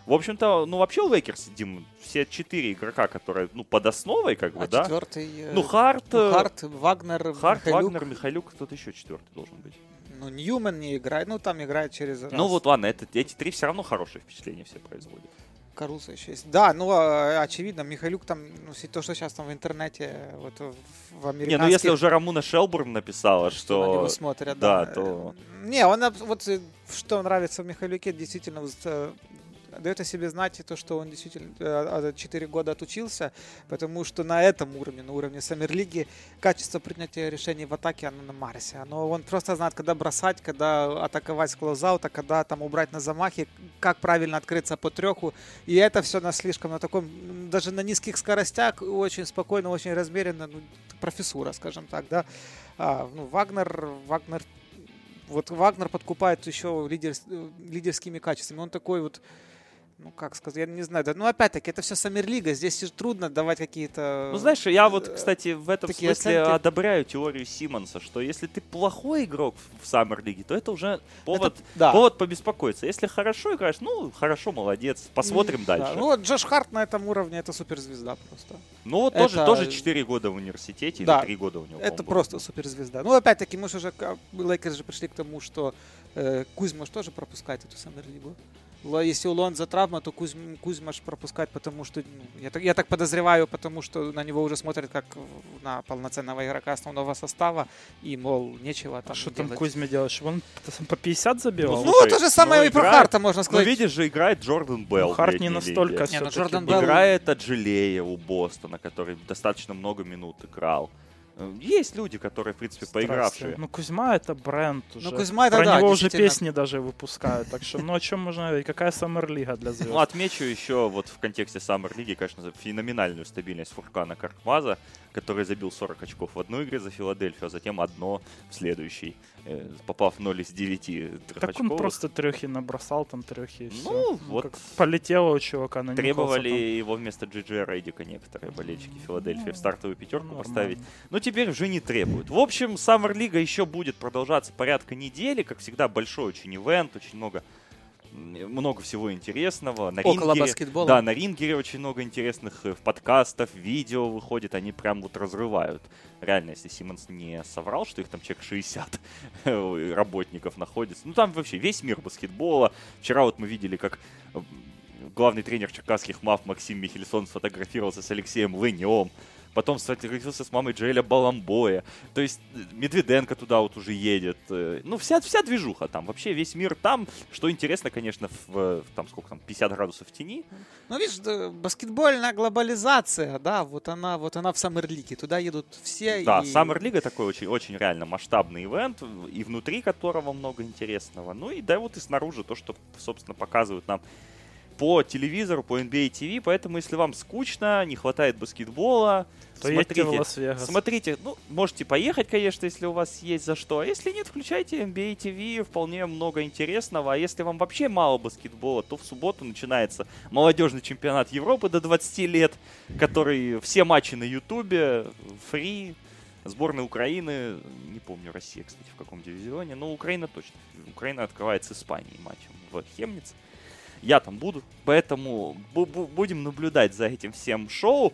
В общем-то, ну, вообще у Лейкерс, Дим, все четыре игрока, которые, ну, под основой, как бы, А да? четвертый... э, Ну, Харт, ну, Харт, Вагнер, Харт, Михайлюк. Вагнер, Михайлюк, кто-то еще четвертый должен быть. Ну, Ньюман не играет. Ну, там играет через раз. Ну, вот ладно, это, эти три все равно хорошее впечатление все производят. Каруса еще есть. Да, ну, а, очевидно, Михайлюк там, ну, то, что сейчас там в интернете, вот в, в Не, американских... ну если уже Рамуна Шелбурн написала, что на него что... смотрят, да, да. то- Не, он, аб- вот э, что нравится в Михайлюке, действительно, э, дает о себе знать и то, что он действительно 4 года отучился, потому что на этом уровне, на уровне Саммерлиги, качество принятия решений в атаке, оно на Марсе. Оно, он просто знает, когда бросать, когда атаковать с клоузаута, когда там убрать на замахе, как правильно открыться по треху. И это все на слишком, на таком, даже на низких скоростях, очень спокойно, очень размеренно, ну, профессура, скажем так, да. А, ну, Вагнер, Вагнер вот Вагнер подкупает еще лидер, э, лидерскими качествами. Он такой вот, ну как сказать, я не знаю. Да, ну опять-таки, это все Саммерлига, здесь трудно давать какие-то... Ну, знаешь, я вот, э, кстати, в этом такие смысле оценки. одобряю теорию Симмонса, что если ты плохой игрок в Summer Лиге, то это уже повод, Это- да. повод побеспокоиться. Если хорошо играешь, ну, хорошо, молодец, посмотрим Да, дальше. Ну вот Джош Харт на этом уровне это суперзвезда просто. Ну, вот тоже, это- тоже 4 года в университете, Да. или 3 года у него, Это просто суперзвезда. Ну опять-таки, мы же уже, Лейкерс же пришли к тому, что э, Кузьма тоже пропускает эту Summer Лигу. Если у Лонзо травма, то Кузьм, Кузьма ж пропускает, потому что, ну, я, так, я так подозреваю, потому что на него уже смотрят как на полноценного игрока основного состава, и, мол, нечего там А что там делать. Кузьме делать? Чтобы он по 50 забивал? Ну, Ну, то же самое ну, и про играет. Харта, можно Ну, сказать. видишь же, играет Джордан Белл. Ну, Харт не настолько лиге. Не, ну, Джордан. Белл- Играет Аджилея у Бостона, который достаточно много минут играл. Есть люди, которые, в принципе, поигравшие. Ну, Кузьма это бренд уже. Ну, Кузьма это Про да, него уже песни даже выпускают. Так что, ну, о чем можно говорить? Какая Саммерлига для звезд? Ну, отмечу еще вот в контексте Саммер Лиги, конечно, феноменальную стабильность Фуркана Каркмаза, который забил 40 очков в одной игре за Филадельфию, а затем одно в следующей, попав в 0 из 9 так он просто трехи набросал, там трехи и все. Ну, вот как полетело у чувака на Требовали его вместо Джиджи Рейдика некоторые болельщики Филадельфии в стартовую пятерку Нормально. поставить. Но теперь уже не требуют. В общем, Саммер Лига еще будет продолжаться порядка недели. Как всегда, большой очень ивент, очень много много всего интересного. На Около рингере, баскетбола. Да, на рингере очень много интересных э, подкастов, видео выходит, они прям вот разрывают. Реально, если Симмонс не соврал, что их там человек 60 э, работников находится. Ну, там вообще весь мир баскетбола. Вчера вот мы видели, как главный тренер черкасских МАФ Максим Михельсон сфотографировался с Алексеем Лынем потом сфотографировался с мамой Джеля Баламбоя. То есть э, Медведенко туда вот уже едет. э, Ну, вся, вся движуха там. Вообще весь мир там. Что интересно, конечно, в, в там сколько там, 50 градусов тени. Ну, видишь, баскетбольная глобализация, да, вот она, вот она в Саммер-лиге. Туда едут все. Да, и... League такой очень, очень реально масштабный ивент, и внутри которого много интересного. Ну и да, вот и снаружи то, что, собственно, показывают нам по телевизору, по NBA TV, поэтому если вам скучно, не хватает баскетбола, То едьте в Лас-Вегас. Смотрите, ну, можете поехать, конечно, если у вас есть за что. А если нет, включайте NBA TV, вполне много интересного. А если вам вообще мало баскетбола, то в субботу начинается молодежный чемпионат Европы до 20 лет, который все матчи на Ютубе, фри, сборная Украины, не помню, Россия, кстати, в каком дивизионе, но Украина точно. Украина открывает с Испанией матчем в Хемниц. Я там буду, поэтому бу- бу- будем наблюдать за этим всем шоу.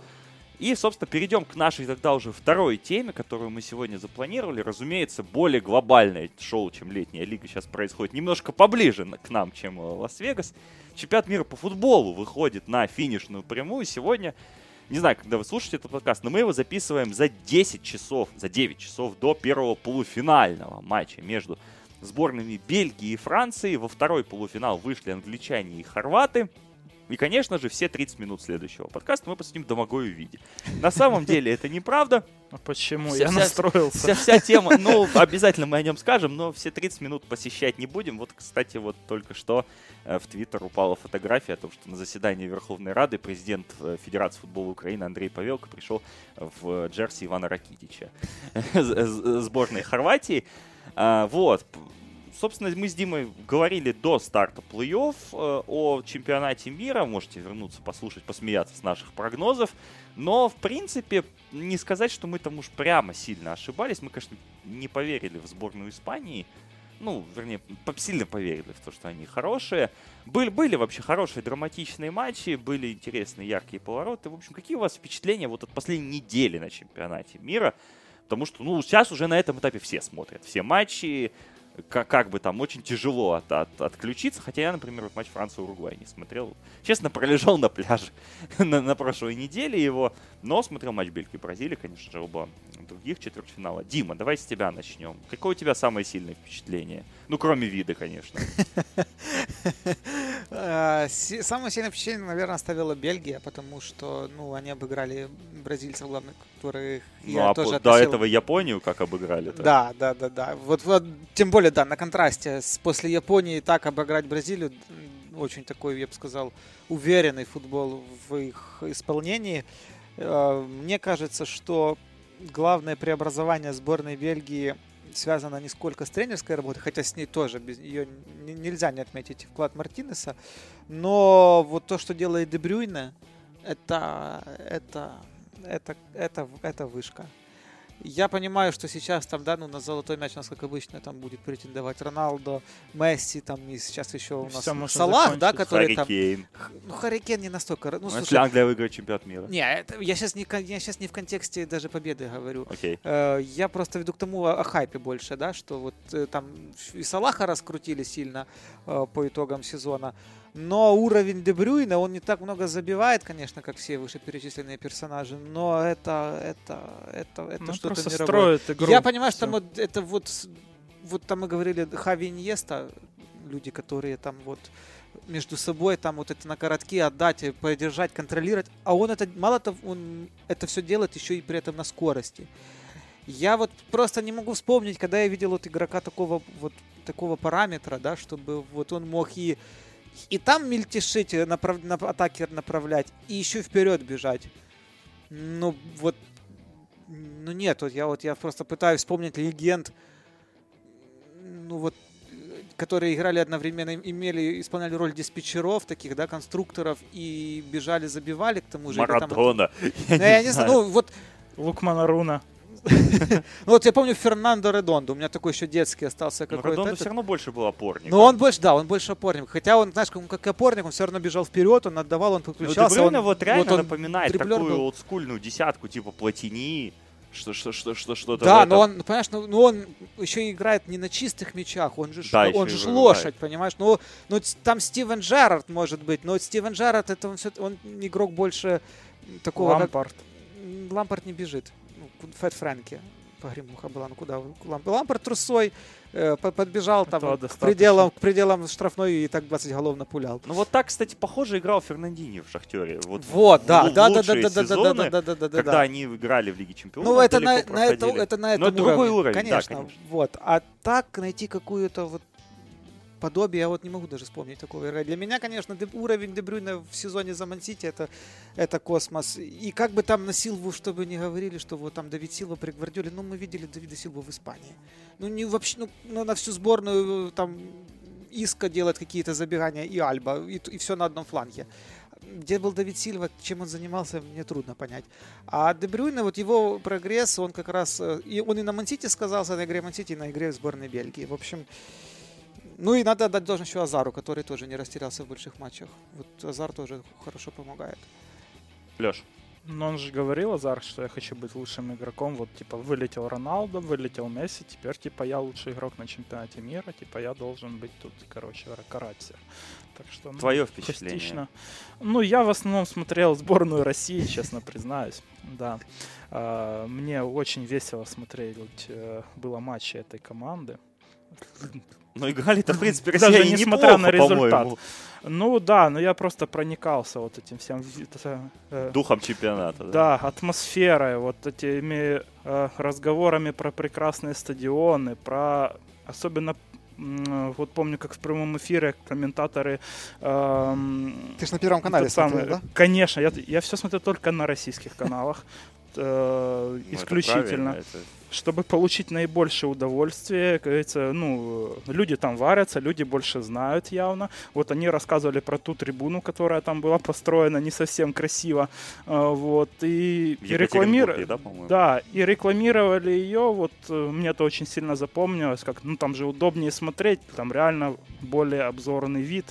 И, собственно, перейдем к нашей тогда уже второй теме, которую мы сегодня запланировали. Разумеется, более глобальное шоу, чем летняя лига, сейчас происходит немножко поближе к нам, чем э, Лас-Вегас. Чемпионат мира по футболу выходит на финишную прямую. Сегодня, не знаю, когда вы слушаете этот подкаст, но мы его записываем за 10 часов, за 9 часов до первого полуфинального матча между сборными Бельгии и Франции. Во второй полуфинал вышли англичане и хорваты. И, конечно же, все 30 минут следующего подкаста мы посвятим Домогою Виде. На самом деле это неправда. А почему? Вся- Я вся- настроился. Вся, вся тема, ну, обязательно мы о нем скажем, но все 30 минут посещать не будем. Вот, кстати, вот только что э, в Твиттер упала фотография о том, что на заседании Верховной Рады президент э, Федерации футбола Украины Андрей Павелко пришел в джерси Ивана Ракитича сборной Хорватии. А, Вот. Собственно, мы с Димой говорили до старта плей-офф э, о чемпионате мира. Можете вернуться, послушать, посмеяться с наших прогнозов. Но, в принципе, не сказать, что мы там уж прямо сильно ошибались. Мы, конечно, не поверили в сборную Испании. Ну, вернее, сильно поверили в то, что они хорошие. Были, были вообще хорошие драматичные матчи, были интересные яркие повороты. В общем, какие у вас впечатления вот от последней недели на чемпионате мира? Потому что, ну, сейчас уже на этом этапе все смотрят. Все матчи, как, как бы там очень тяжело от, от- отключиться. Хотя я, например, вот матч Франции-Уругвай не смотрел. Честно, пролежал на пляже на, на прошлой неделе его. Но смотрел матч Бельгии и Бразилии, конечно же, оба других четвертьфинала. Дима, давай с тебя начнем. Какое у тебя самое сильное впечатление? Ну, кроме вида, конечно. Си- Самое сильное впечатление, наверное, оставила Бельгия, потому что, ну, они обыграли бразильцев, главных, которых Ну, я а тоже до этого Японию как обыграли Да, да, да, да. Вот, тем более, да, на контрасте с после Японии так обыграть Бразилию, очень такой, я бы сказал, уверенный футбол в их исполнении. Э, Мне кажется, что главное преобразование сборной Бельгии связано не сколько с тренерской работой, хотя с ней тоже, без ее нельзя не отметить вклад Мартинеса, но вот то, что делает Дебрюйне, это, это, это, это, это вышка. Я понимаю, что сейчас там, да, ну, на золотой мяч у нас, как обычно, там будет претендовать Роналдо, Месси, там, и сейчас еще у нас можно Салах, да, который там... Харикейн. Х- Ну, Харикен не настолько... Ну, Ну, слушай, если Англия выиграет чемпионат мира. не, это, я сейчас не, я сейчас не в контексте даже победы говорю. Окей. Э, Я просто веду к тому о, о хайпе больше, да, что вот э, там и Салаха раскрутили сильно э, по итогам сезона, но уровень Дебрюйна, он не так много забивает, конечно, как все вышеперечисленные персонажи, но это, это, это, это Ну, что-то мировое. строят игру. Я понимаю, что там вот это вот, вот там мы говорили Хави Иньеста, люди, которые там вот между собой там вот это на коротке отдать, подержать, контролировать, а он это, мало того, он это все делает еще и при этом на скорости. Я вот просто не могу вспомнить, когда я видел вот игрока такого вот такого параметра, да, чтобы вот он мог и и там мельтешить, э, направ, на направлять, и еще вперед бежать. Ну вот, ну нет, вот я вот я просто пытаюсь вспомнить легенд, ну вот, э, которые играли одновременно, имели, исполняли роль диспетчеров таких, да, конструкторов и бежали, забивали к тому же. или там Марадона. Ну, я не знаю, ну вот Лукмана Руна. Ну вот я помню Фернандо Редондо, у меня такой еще детский остался Но какой-то. Редондо этот. все равно больше был опорник. Но он больше, да, он больше опорник. Хотя он, знаешь, как, как опорник, он все равно бежал вперед, он отдавал, он Ну, подключался. Он- вот реально он напоминает такую олдскульную десятку, типа Платини, что, что, что, что, что-то Да, но он, понимаешь, ну, ну он еще играет не на чистых мячах, он же, Да, он еще и же ж выбивает. лошадь, понимаешь? Ну, ну там Стивен Джерард может быть, но Стивен Джерард это он, всё- он игрок больше такого, как- Лампард. М, Лампард не бежит. Фэт Фрэнки. Погремуха была, ну куда? Лампард трусой э, по- подбежал там Этого к пределам, к пределам штрафной и так 20 голов напулял. Ну вот так, кстати, похоже играл Фернандини в Шахтере. Вот, Вот, да, да, да, да, да, да, да, да, да, да, да, да, да, когда да. они играли в Лиге Чемпионов. Ну, это на, на, это, это на Но этом это другой уровне. уровень, да, конечно, конечно. Вот. А так найти какую-то вот подобие, я вот не могу даже вспомнить такого игрока. Для меня, конечно, уровень Дебрюйна в сезоне за Мансити это, это космос. И как бы там на Силву, чтобы не говорили, что вот там Давид Силва при Гвардиоле, ну мы видели Давида Силву в Испании. Ну не вообще, ну, ну, на всю сборную там Иска делает какие-то забегания и Альба, и, и все на одном фланге. Где был Давид Сильва, чем он занимался, мне трудно понять. А Дебрюйне, вот его прогресс, он как раз... э, И он и на Мансити сказался, на игре Мансити, и на игре в сборной Бельгии. В общем, ну и надо отдать должен еще Азару, который тоже не растерялся в больших матчах. Вот Азар тоже хорошо помогает. Леш, Но он же говорил, Азар, что я хочу быть лучшим игроком. Вот, типа, вылетел Роналдо, вылетел Месси, теперь, типа, я лучший игрок на чемпионате мира, типа, я должен быть тут, короче, карать всех. Так что, ну, твое впечатление. частично. Ну, я в основном смотрел сборную России, честно признаюсь. Да. А, Мне очень весело смотреть. э, Было матчи этой команды. Ну, играли-то, в принципе, Даже Россия и несмотря на неплохо, результат. по-моему, Ну да, но я просто проникался вот этим всем э, духом чемпионата. Да, атмосферой, вот этими э, разговорами про прекрасные стадионы, про особенно вот помню, как в прямом эфире комментаторы эм, Ты же на Первом канале самый- смотрел, да? Конечно, я, я все смотрю только на российских каналах. э, Ну, это исключительно, правильно, это- чтобы получить наибольшее удовольствие, как говорится, ну, люди там варятся, люди больше знают явно. Вот они рассказывали про ту трибуну, которая там была построена не совсем красиво, э, вот, и, и рекламировали, да, да, и рекламировали ее, вот, э, мне это очень сильно запомнилось, как, ну, там же удобнее смотреть, там реально более обзорный вид,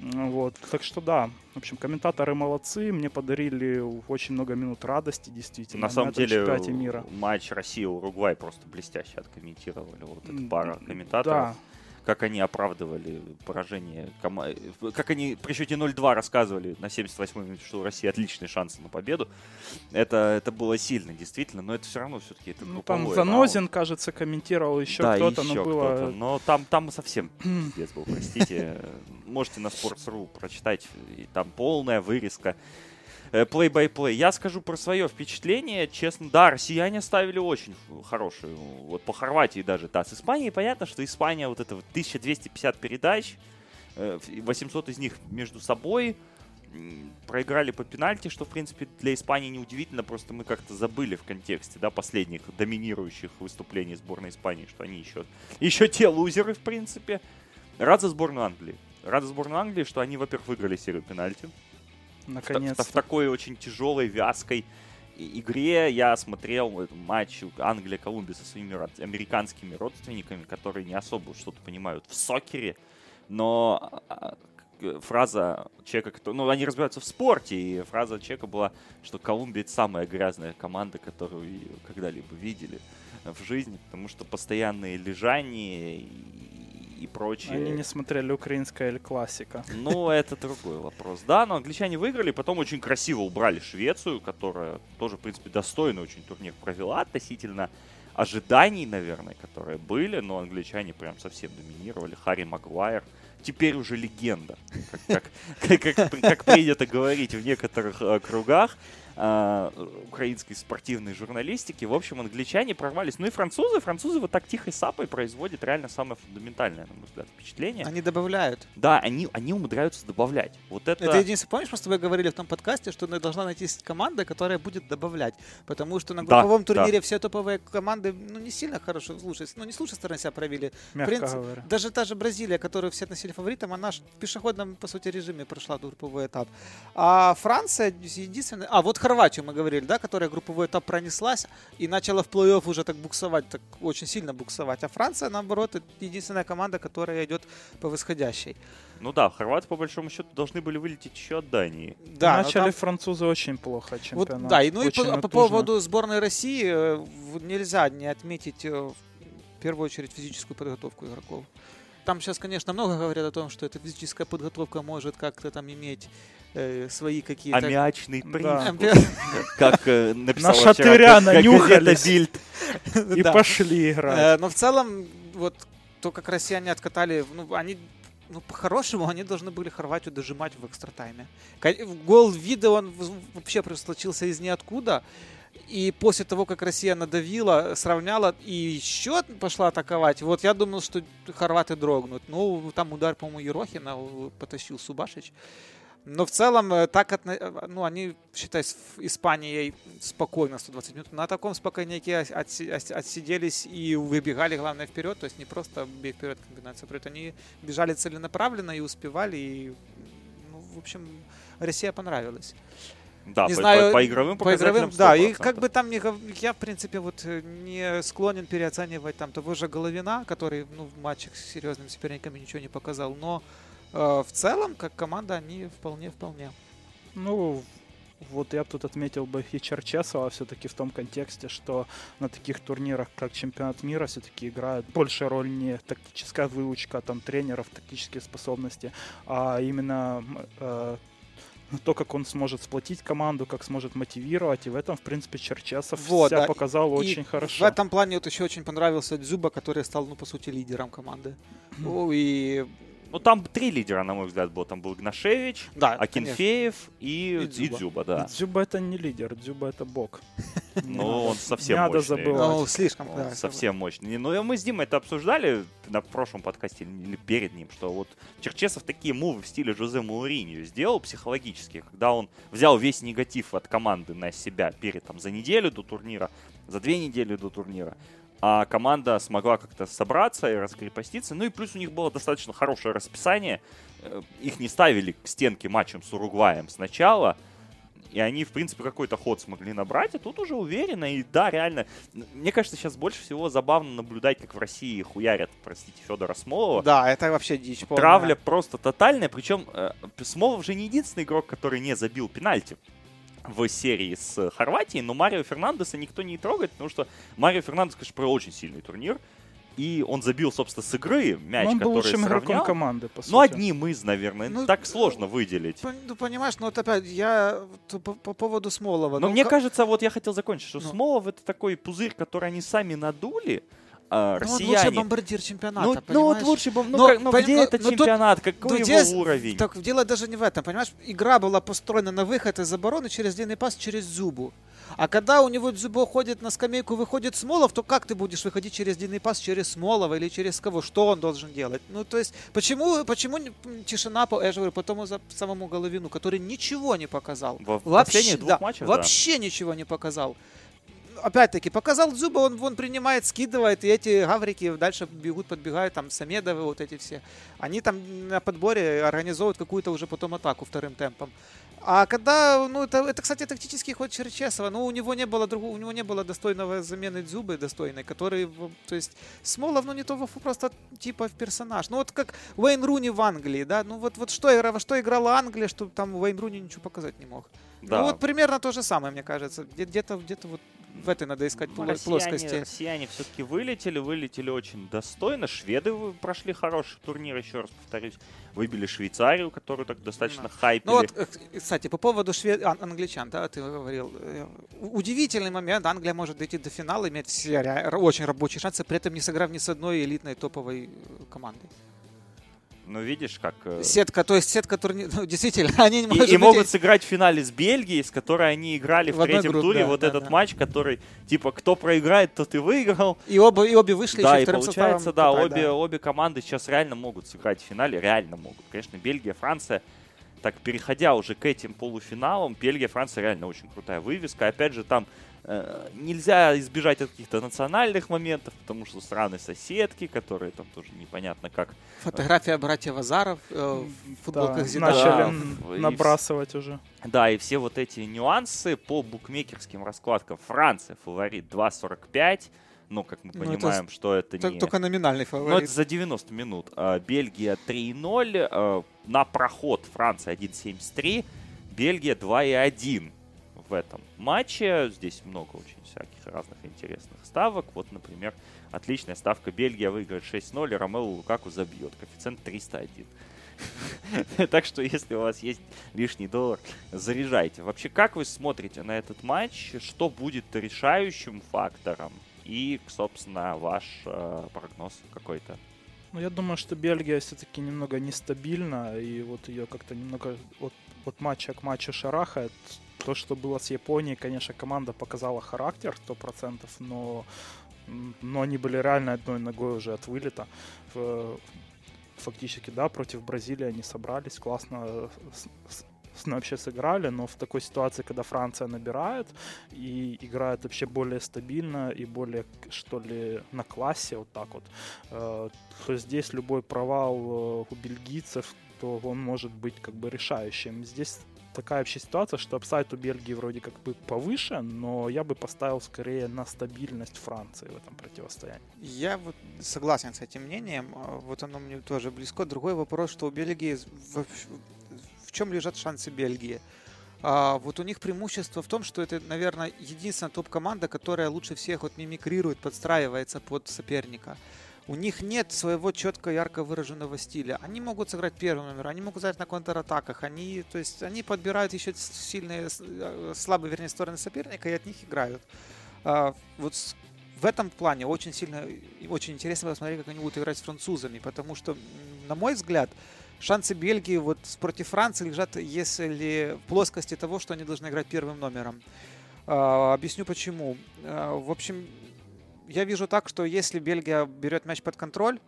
вот, так что да, в общем, комментаторы молодцы, мне подарили очень много минут радости, действительно, На самом деле, мира. матч Россия-Уругвай просто блестяще откомментировали. Вот эта пара комментаторов. Да, Как они оправдывали поражение команды. Как они при счете 0-2 рассказывали на 78-й минуте, что у России отличные шансы на победу. Это, это было сильно, действительно. Но это все равно все-таки это Ну, там групповой Занозин, раунд. кажется, комментировал еще да, кто-то, еще но было... кто-то. Но там, там совсем пиздец был, простите. Можете на Sports.ru прочитать. И там полная вырезка. Э, Play-by-play. Я скажу про свое впечатление. Честно, да, россияне ставили очень хорошую. Вот по Хорватии даже. Да, с Испанией понятно, что Испания вот это вот 1250 передач. э, 800 из них между собой. Проиграли по пенальти, что, в принципе, для Испании неудивительно. Просто мы как-то забыли в контексте да, последних доминирующих выступлений сборной Испании, что они еще, еще те лузеры, в принципе. Рад за сборную Англии. Рад за сборную Англии, что они, во-первых, выиграли серию пенальти. В, та- в Наконец-то. такой очень тяжелой, вязкой игре я смотрел матч Англия-Колумбия со своими американскими родственниками, которые не особо что-то понимают в сокере, но а, к- фраза Чека, который- ну, они разбираются в спорте, и фраза Чека была, что Колумбия это самая грязная команда, которую когда-либо видели в жизни, потому что постоянные лежания и, и прочее. Они не смотрели украинская или классика. Ну, это другой вопрос. Да, но англичане выиграли, потом очень красиво убрали Швецию, которая тоже, в принципе, достойно очень турнир провела относительно ожиданий, наверное, которые были, но англичане прям совсем доминировали. Харри Магуайр теперь уже легенда, как, как- как- как- как принято говорить в некоторых э, кругах э, украинской спортивной журналистики. В общем, англичане прорвались. Ну и французы. Французы вот так тихой сапой производят реально самое фундаментальное, на мой взгляд, впечатление. Они добавляют. Да, они, они умудряются добавлять. Вот это... Это единственное, помнишь, мы с тобой говорили в том подкасте, что должна найти команда, которая будет добавлять. Потому что на Да, групповом да. турнире все топовые команды, ну, не сильно хорошо слушать, ну, не с лучшей стороны себя проявили. Мягко принцип- говоря. Даже та же Бразилия, которую все относили фаворитом, она в пешеходном, по сути, режиме прошла групповой этап. А Франция единственная... А, вот Хорватию мы говорили, да, которая групповой этап пронеслась и начала в плей-офф уже так буксовать, так очень сильно буксовать. А Франция, наоборот, это единственная команда, которая идет по восходящей. Ну да, хорваты, по большому счету, должны были вылететь еще от Дании. Да, начали там... французы очень плохо чемпионат. Вот, да, и, ну и по, по поводу сборной России э, нельзя не отметить э, в первую очередь физическую подготовку игроков. Там сейчас, конечно, много говорят о том, что эта физическая подготовка может как-то там иметь э, свои какие-то... Аммиачный привкус. Как э, написал На шатыря нанюхались. И пошли играть. Э, но в целом, вот то, как россияне откатали, ну, они ну, по-хорошему, они должны были Хорватию дожимать в экстра тайме. Гол вида, он вообще случился из ниоткуда. И после того, как Россия надавила, сравняла и еще пошла атаковать, вот я думал, что хорваты дрогнут. Ну, там удар, по-моему, Ерохина потащил Субашич. Но в целом, э, так отно... Э, ну, они, считай, с Испанией спокойно 120 минут. На таком спокойняке отсиделись и выбегали, главное, вперед. То есть не просто бей вперед комбинация вперед. Они бежали целенаправленно и успевали. И, ну, в общем, Россия понравилась. Да, не по, знаю, по, по игровым по игровым, Да, и как бы там не, я, в принципе, вот э, не склонен переоценивать там того же Головина, который ну, в матчах с серьезными соперниками ничего не показал, но э, в целом, как команда, они вполне-вполне. Ну, вот я тут отметил бы и Черчесова все-таки в том контексте, что на таких турнирах, как чемпионат мира, все-таки играет большая роль не тактическая выучка там тренеров, тактические способности, а именно э, то, как он сможет сплотить команду, как сможет мотивировать, и в этом, в принципе, Черчесов вот, себя да. показал и очень хорошо. В этом плане вот еще очень понравился Дзюба, который стал, ну, по сути, лидером команды. Mm. И ну, там три лидера, на мой взгляд, было. Там был Игнашевич, да, Акинфеев и, и, Дзюба. и Дзюба. Да. Дзюба это не лидер, Дзюба это бог. Ну, он совсем мощный. Ну, слишком, да. Совсем мощный. Ну, мы с Димой это обсуждали на прошлом подкасте или перед ним, что вот Черчесов такие мувы в стиле Жозе Мауриньо сделал психологически, когда он взял весь негатив от команды на себя перед там за неделю до турнира, за две недели до турнира а команда смогла как-то собраться и раскрепоститься. Ну и плюс у них было достаточно хорошее расписание. Э, их не ставили к стенке матчем с Уругваем сначала. И они, в принципе, какой-то ход смогли набрать, а тут уже уверенно. И да, реально, мне кажется, сейчас больше всего забавно наблюдать, как в России хуярят, простите, Федора Смолова. Да, это вообще дичь полная. Травля просто тотальная. Причем э, Смолов же не единственный игрок, который не забил пенальти в серии с Хорватией, но Марио Фернандеса никто не трогает, потому что Марио Фернандес, конечно, провел очень сильный турнир. И он забил, собственно, с игры мяч, но он был который лучшим сравнял. команды, по сути. Ну, одним из, наверное. Ну, так сложно выделить. Ну, понимаешь, ну вот опять, я по, по поводу Смолова. Но ну, мне как... кажется, вот я хотел закончить, что ну. Смолов это такой пузырь, который они сами надули, а, россияне. Ну, вот лучший бомбардир чемпионата, ну, ну вот лучший бомбардир, ну, но, как, ну где это но чемпионат, тут, какой его здесь, уровень? Так дело даже не в этом, понимаешь? Игра была построена на выход из обороны через длинный пас через Зубу. А когда у него Дзюбо ходит на скамейку, выходит Смолов, то как ты будешь выходить через длинный пас, через Смолова или через кого? Что он должен делать? Ну, то есть, почему, почему тишина по Эжеву, потом за самому Головину, который ничего не показал? В вообще, двух да, матчах, вообще да. ничего не показал опять-таки, показал зубы, он, он принимает, скидывает, и эти гаврики дальше бегут, подбегают, там, Самедовы, вот эти все. Они там на подборе организовывают какую-то уже потом атаку вторым темпом. А когда, ну, это, это кстати, тактический ход Черчесова, ну, у него не было другого, у него не было достойного замены Дзюбы достойной, который, то есть, Смолов, ну, не то просто типа в персонаж. Ну, вот как Уэйн Руни в Англии, да, ну, вот, вот что, во что играла Англия, что там Уэйн Руни ничего показать не мог. Да. Ну, вот примерно то же самое, мне кажется. Где-то где-то вот в этой надо искать ну, плоскости. Россияне, россияне все-таки вылетели, вылетели очень достойно. Шведы прошли хороший турнир, еще раз повторюсь. Выбили Швейцарию, которую так достаточно да. хайпили. Ну вот, э, кстати, по поводу швед... а, англичан, да, ты говорил. Э, удивительный момент. Англия может дойти до финала, иметь все очень рабочие шансы, при этом не сыграв ни с одной элитной топовой э, командой. Ну, видишь, как... Э, сетка, то есть сетка турнир... Ну, действительно, они И, и могут сыграть в финале с Бельгией, с которой они играли в, в третьем группе, туре. Да, вот да, этот да. матч, который, типа, кто проиграет, тот и выиграл. И оба, и обе вышли Да, и получается, да, попасть, обе, да, обе команды сейчас реально могут сыграть в финале. Реально могут. Конечно, Бельгия, Франция. Так, переходя уже к этим полуфиналам, Бельгия, Франция реально очень крутая вывеска. Опять же, там нельзя избежать от каких-то национальных моментов, потому что страны-соседки, которые там тоже непонятно как... Фотография братьев Азаров э, в футболках да, Зидана. Начали Да, набрасывать уже. Да, и все вот эти нюансы по букмекерским раскладкам. Франция фаворит 2.45. Ну, как мы Ну, это понимаем, что это не... Только номинальный Ну, это фаворит. за 90 минут. А, Бельгия 3.0. а, На проход Франция 1.73. Бельгия 2.1 в этом матче. Здесь много очень всяких разных интересных ставок. Вот, например, отличная ставка. Бельгия выиграет 6-0, и Ромео Лукаку забьет. Коэффициент 301. Так что, если у вас есть лишний доллар, заряжайте. Вообще, как вы смотрите на этот матч? Что будет решающим фактором? И, собственно, ваш э, прогноз какой-то. Ну, я думаю, что Бельгия все-таки немного нестабильна, и вот ее как-то немного от, от матча к матчу шарахает. То, что было с Японией, конечно, команда показала характер 100%, но, но они были реально одной ногой уже от вылета. Фактически, да, против Бразилии они собрались, классно вообще сыграли, но в такой ситуации, когда Франция набирает и играет вообще более стабильно и более, что ли, на классе, вот так вот, э, то здесь любой провал э, у бельгийцев, то он может быть как бы решающим. Здесь такая вообще ситуация, что апсайд у Бельгии вроде как бы повыше, но я бы поставил скорее на стабильность Франции в этом противостоянии. Я вот согласен с этим мнением. а, Вот оно мне тоже близко. Другой вопрос, что у Бельгии в чем лежат шансы Бельгии? А, вот у них преимущество в том, что это, наверное, единственная топ-команда, которая лучше всех вот мимикрирует, подстраивается под соперника. У них нет своего четко ярко выраженного стиля. Они могут сыграть первый номер, они могут сыграть на контратаках, они, то есть, они подбирают еще сильные, э, слабые, вернее, стороны соперника и от них играют. А, вот в этом плане очень сильно, очень интересно посмотреть, как они будут играть с французами, потому что, на мой взгляд, шансы Бельгии вот против Франции лежат, если в плоскости того, что они должны играть первым номером. А, объясню почему. А, в общем, я вижу так, что если Бельгия берет мяч под контроль,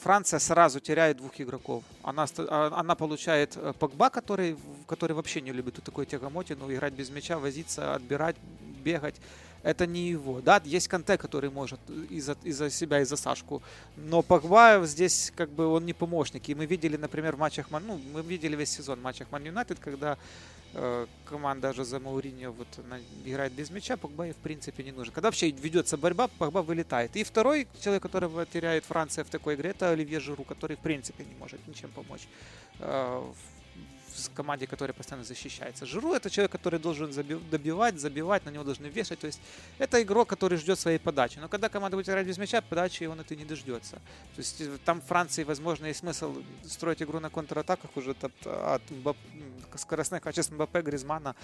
Франция сразу теряет двух игроков. Она, а- она получает э, Погба, который, который вообще не любит вот такой тягомотину, играть без мяча, возиться, отбирать, бегать. Это не его. Да, есть Канте, который может из-за из себя, из-за Сашку. Но Погба здесь как бы он не помощник. И мы видели, например, в матчах. Ну, мы видели весь сезон в матчах Ман Юнайтед, когда э, команда Жозе Мауриньо вот она играет без мяча, Погба ей в принципе не нужен. Когда вообще ведется борьба, Погба вылетает. И второй человек, которого теряет Франция в такой игре, это Оливье Жиру, который в принципе не может ничем помочь э, в команде, которая постоянно защищается. Жиру это человек, который должен заби- добивать, забивать, на него должны вешать. То есть это игрок, который ждет своей подачи. Но когда команда будет играть без мяча, подачи он это не дождется. То есть э, там Франции, возможно, есть смысл строить игру на контратаках уже от, от Мбап- скоростных качеств Мбаппе, Гризмана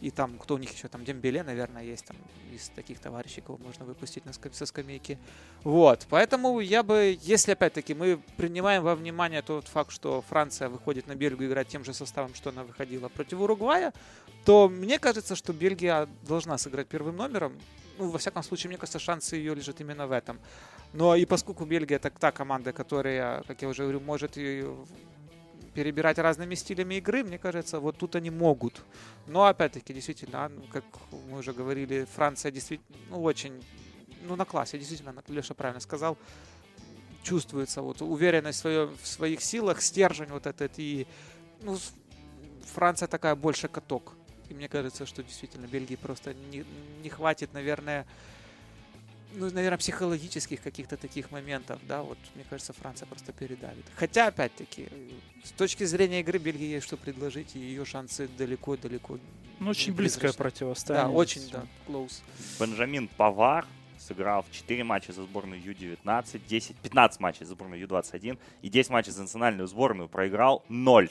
и там, кто у них еще, там Дембеле, наверное, есть там из таких товарищей, кого можно выпустить на скам- со скамейки. Вот, поэтому я бы, если опять-таки мы принимаем во внимание тот факт, что Франция выходит на Бельгию играть тем же составом, что она выходила против Уругвая, то мне кажется, что Бельгия должна сыграть первым номером. Ну, во всяком случае, мне кажется, шансы ее лежат именно в этом. Но и поскольку Бельгия это та команда, которая, как я уже говорю, может и перебирать разными стилями игры, мне кажется, вот тут они могут. Но опять-таки, действительно, а, ну, как мы уже говорили, Франция действительно, ну, очень, ну, на классе, действительно, Леша правильно сказал, чувствуется вот уверенность в, своё- в своих силах, стержень вот этот, и, ну, Франция такая больше каток. И мне кажется, что действительно Бельгии просто не, не хватит, наверное, ну, наверное, психологических каких-то таких моментов, да, вот, мне кажется, Франция просто передавит. Хотя, опять-таки, с точки зрения игры Бельгии есть что предложить, и ее шансы далеко-далеко. Ну, очень близкое противостояние. Да, очень, да, close. Бенджамин Павар сыграл в 4 матча за сборную Ю-19, 10, 15 матчей за сборную Ю-21 и 10 матчей за национальную сборную проиграл 0.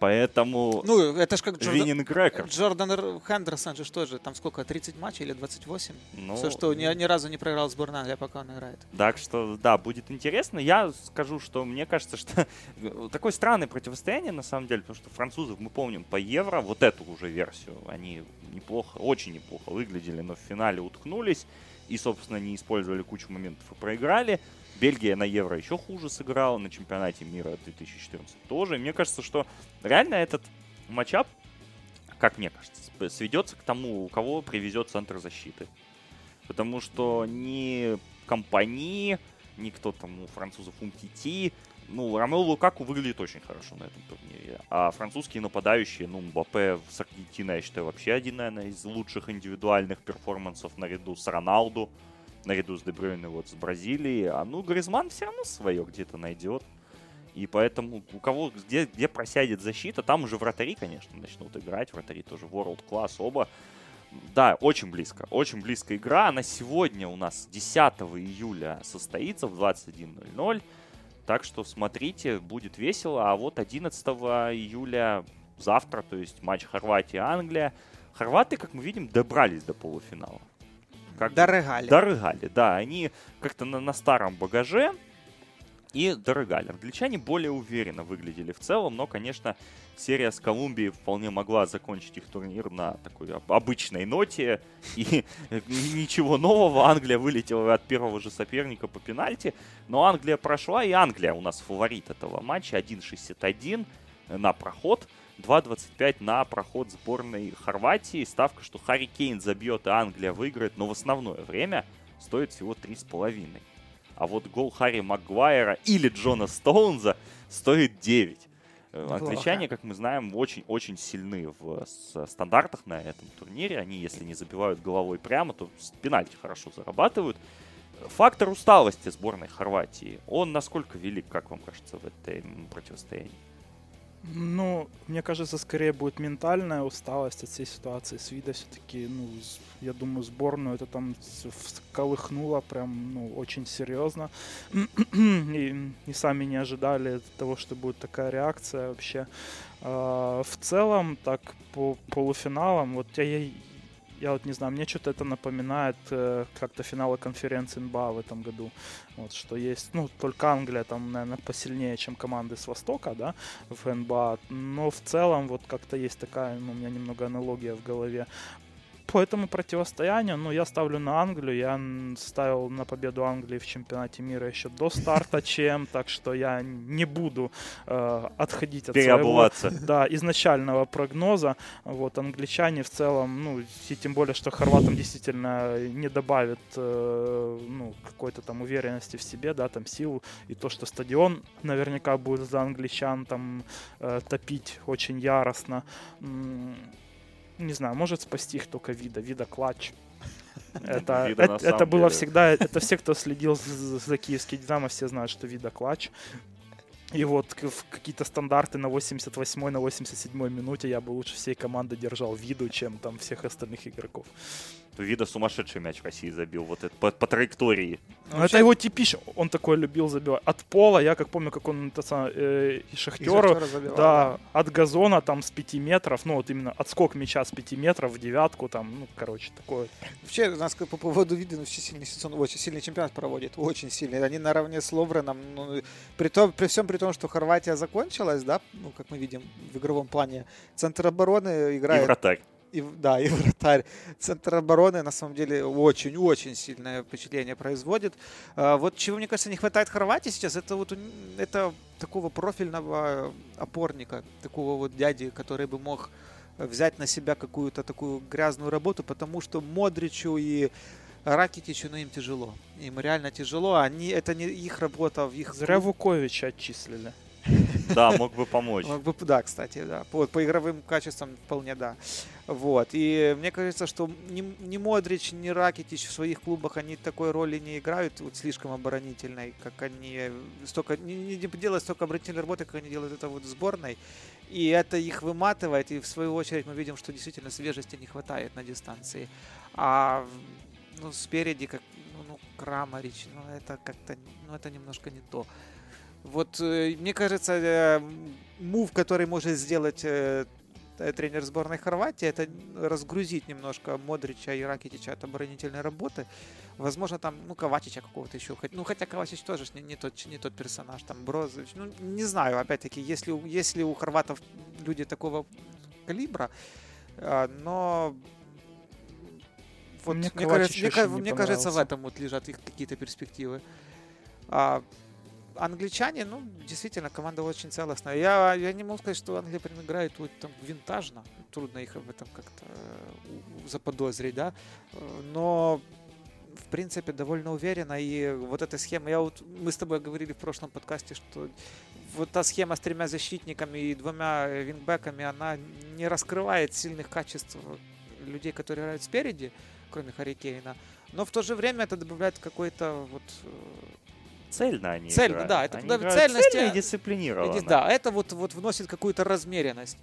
Поэтому Ну, это ж как Джордан, Виннинг рекорд. Джордан Хендерсон же что же, там сколько, 30 матчей или 28? Ну, Все, что ни, ни разу не проиграл сборная Англии, пока он играет. Так что, да, будет интересно. Я скажу, что мне кажется, что такое странное противостояние, на самом деле, потому что французов, мы помним, по Евро, вот эту уже версию, они неплохо, очень неплохо выглядели, но в финале уткнулись и, собственно, не использовали кучу моментов и проиграли. Бельгия на Евро еще хуже сыграла, на чемпионате мира 2014 тоже. Мне кажется, что реально этот матчап, как мне кажется, сведется к тому, у кого привезет центр защиты. Потому что ни компании, ни кто там у французов Умтити, ну, Ромео Лукаку выглядит очень хорошо на этом турнире. А французские нападающие, ну, Мбаппе с Аргентиной, я считаю, вообще один, наверное, из лучших индивидуальных перформансов наряду с Роналду, наряду с Дебрюйне вот с Бразилией. А ну, Гризман все равно свое где-то найдет. И поэтому у кого где, где просядет защита, там уже вратари, конечно, начнут играть. Вратари тоже world class оба. Да, очень близко. Очень близко игра. Она сегодня у нас 10 июля состоится в 21.00. Так что смотрите, будет весело. А вот 11 июля завтра, то есть матч Хорватия-Англия. Хорваты, как мы видим, добрались до полуфинала. Как дорогали. Дорогали, да. Они как-то на, на старом багаже и дорогали. Англичане более уверенно выглядели в целом, но, конечно, серия с Колумбией вполне могла закончить их турнир на такой обычной ноте. И ничего нового. Англия вылетела от первого же соперника по пенальти. Но Англия прошла, и Англия у нас фаворит этого матча. 1.61 на проход. 2.25 на проход сборной Хорватии. Ставка, что Харри Кейн забьет, и Англия выиграет, но в основное время стоит всего 3,5. А вот гол Харри Магуайра или Джона Стоунза стоит 9. Э, Неплохо. Англичане, как мы знаем, очень-очень сильны в стандартах на этом турнире. Они, если не забивают головой прямо, то с пенальти хорошо зарабатывают. Фактор усталости сборной Хорватии, он насколько велик, как вам кажется, в этом противостоянии? Ну, мне кажется, скорее будет ментальная усталость от всей ситуации. С вида все-таки, ну, я думаю, сборную это там всколыхнуло прям, ну, очень серьезно. и, и сами не ожидали того, что будет такая реакция вообще. А, в целом, так, по полуфиналам, вот я, вот не знаю, мне что-то это напоминает э, как-то финалы конференции НБА в этом году. Вот, что есть, ну, только Англия там, наверное, посильнее, чем команды с Востока, да, в НБА. Но в целом вот как-то есть такая, ну, у меня немного аналогия в голове по этому противостоянию, ну, я ставлю на Англию. Я ставил на победу Англии в чемпионате мира еще до старта чем, так что я не буду э, отходить от своего да, изначального прогноза. Вот, англичане в целом, ну, и тем более, что хорватам действительно не добавит э, ну, какой-то там уверенности в себе, да, там силу. И то, что стадион наверняка будет за англичан там э, топить очень яростно не знаю, может спасти их только вида, вида клатч. Это, вида это, это было всегда, это все, кто следил за, за киевский Динамо, все знают, что вида клатч. И вот какие-то стандарты на 88-й, на 87 минуте я бы лучше всей команды держал виду, чем там всех остальных игроков. Вида сумасшедший мяч в России забил, вот это по, по траектории. Ну, Вообще... Это его типично, он такой любил забивать. От пола, я как помню, как он это, э, и Шахтеру, да, да, от газона там с 5 метров, ну вот именно отскок мяча с 5 метров в девятку, там, ну, короче, такое. Вообще, у нас по поводу вида, ну, очень сильный сезон, очень сильный чемпионат проводит, очень сильный. Они наравне с Ловреном, ну, при, том, при всем при том, что Хорватия закончилась, да, ну, как мы видим в игровом плане, центр обороны играет... И вратарь и, да, и вратарь. Центр обороны, на самом деле, очень-очень сильное впечатление производит. А, вот чего, мне кажется, не хватает Хорватии сейчас, это вот это такого профильного опорника, такого вот дяди, который бы мог взять на себя какую-то такую грязную работу, потому что Модричу и Ракитичу, ну, им тяжело. Им реально тяжело. Они, это не их работа в их... Зря Вуковича отчислили. Да, мог бы помочь. Мог бы, да, кстати, да. По, по игровым качествам вполне да. Вот. И мне кажется, что ни, ни Модрич, ни Ракетич в своих клубах, они такой роли не играют, вот слишком оборонительной, как они столько, не, не делают столько оборонительной работы, как они делают это вот в сборной. И это их выматывает, и в свою очередь мы видим, что действительно свежести не хватает на дистанции. А ну, спереди, как ну, ну Крамарич, ну это как-то, ну это немножко не то. Вот э, мне кажется, э, мув, который может сделать э, тренер сборной Хорватии, это разгрузить немножко Модрича и Ракетича от оборонительной работы. Возможно, там, ну, Ковачича какого-то еще. Ну, хотя Ковачич тоже не, не, тот, не тот персонаж, там, Брозович. Ну, не знаю, опять-таки, если, если у хорватов люди такого калибра, но вот, мне, мне, кажется, мне, мне кажется, в этом вот лежат их какие-то перспективы. А, англичане, ну, действительно, команда очень целостная. Я, я не могу сказать, что Англия прям играет вот, там винтажно. Трудно их об этом как-то э, заподозрить, да. Но в принципе, довольно уверенно. И вот эта схема, я вот, мы с тобой говорили в прошлом подкасте, что вот та схема с тремя защитниками и двумя вингбеками, она не раскрывает сильных качеств людей, которые играют спереди, кроме Харикейна. Но в то же время это добавляет какой-то вот э, цельно они Цельно, играют. да, это они играют цельности, цельно и дисциплинированно. Да, это вот, вот вносит какую-то размеренность.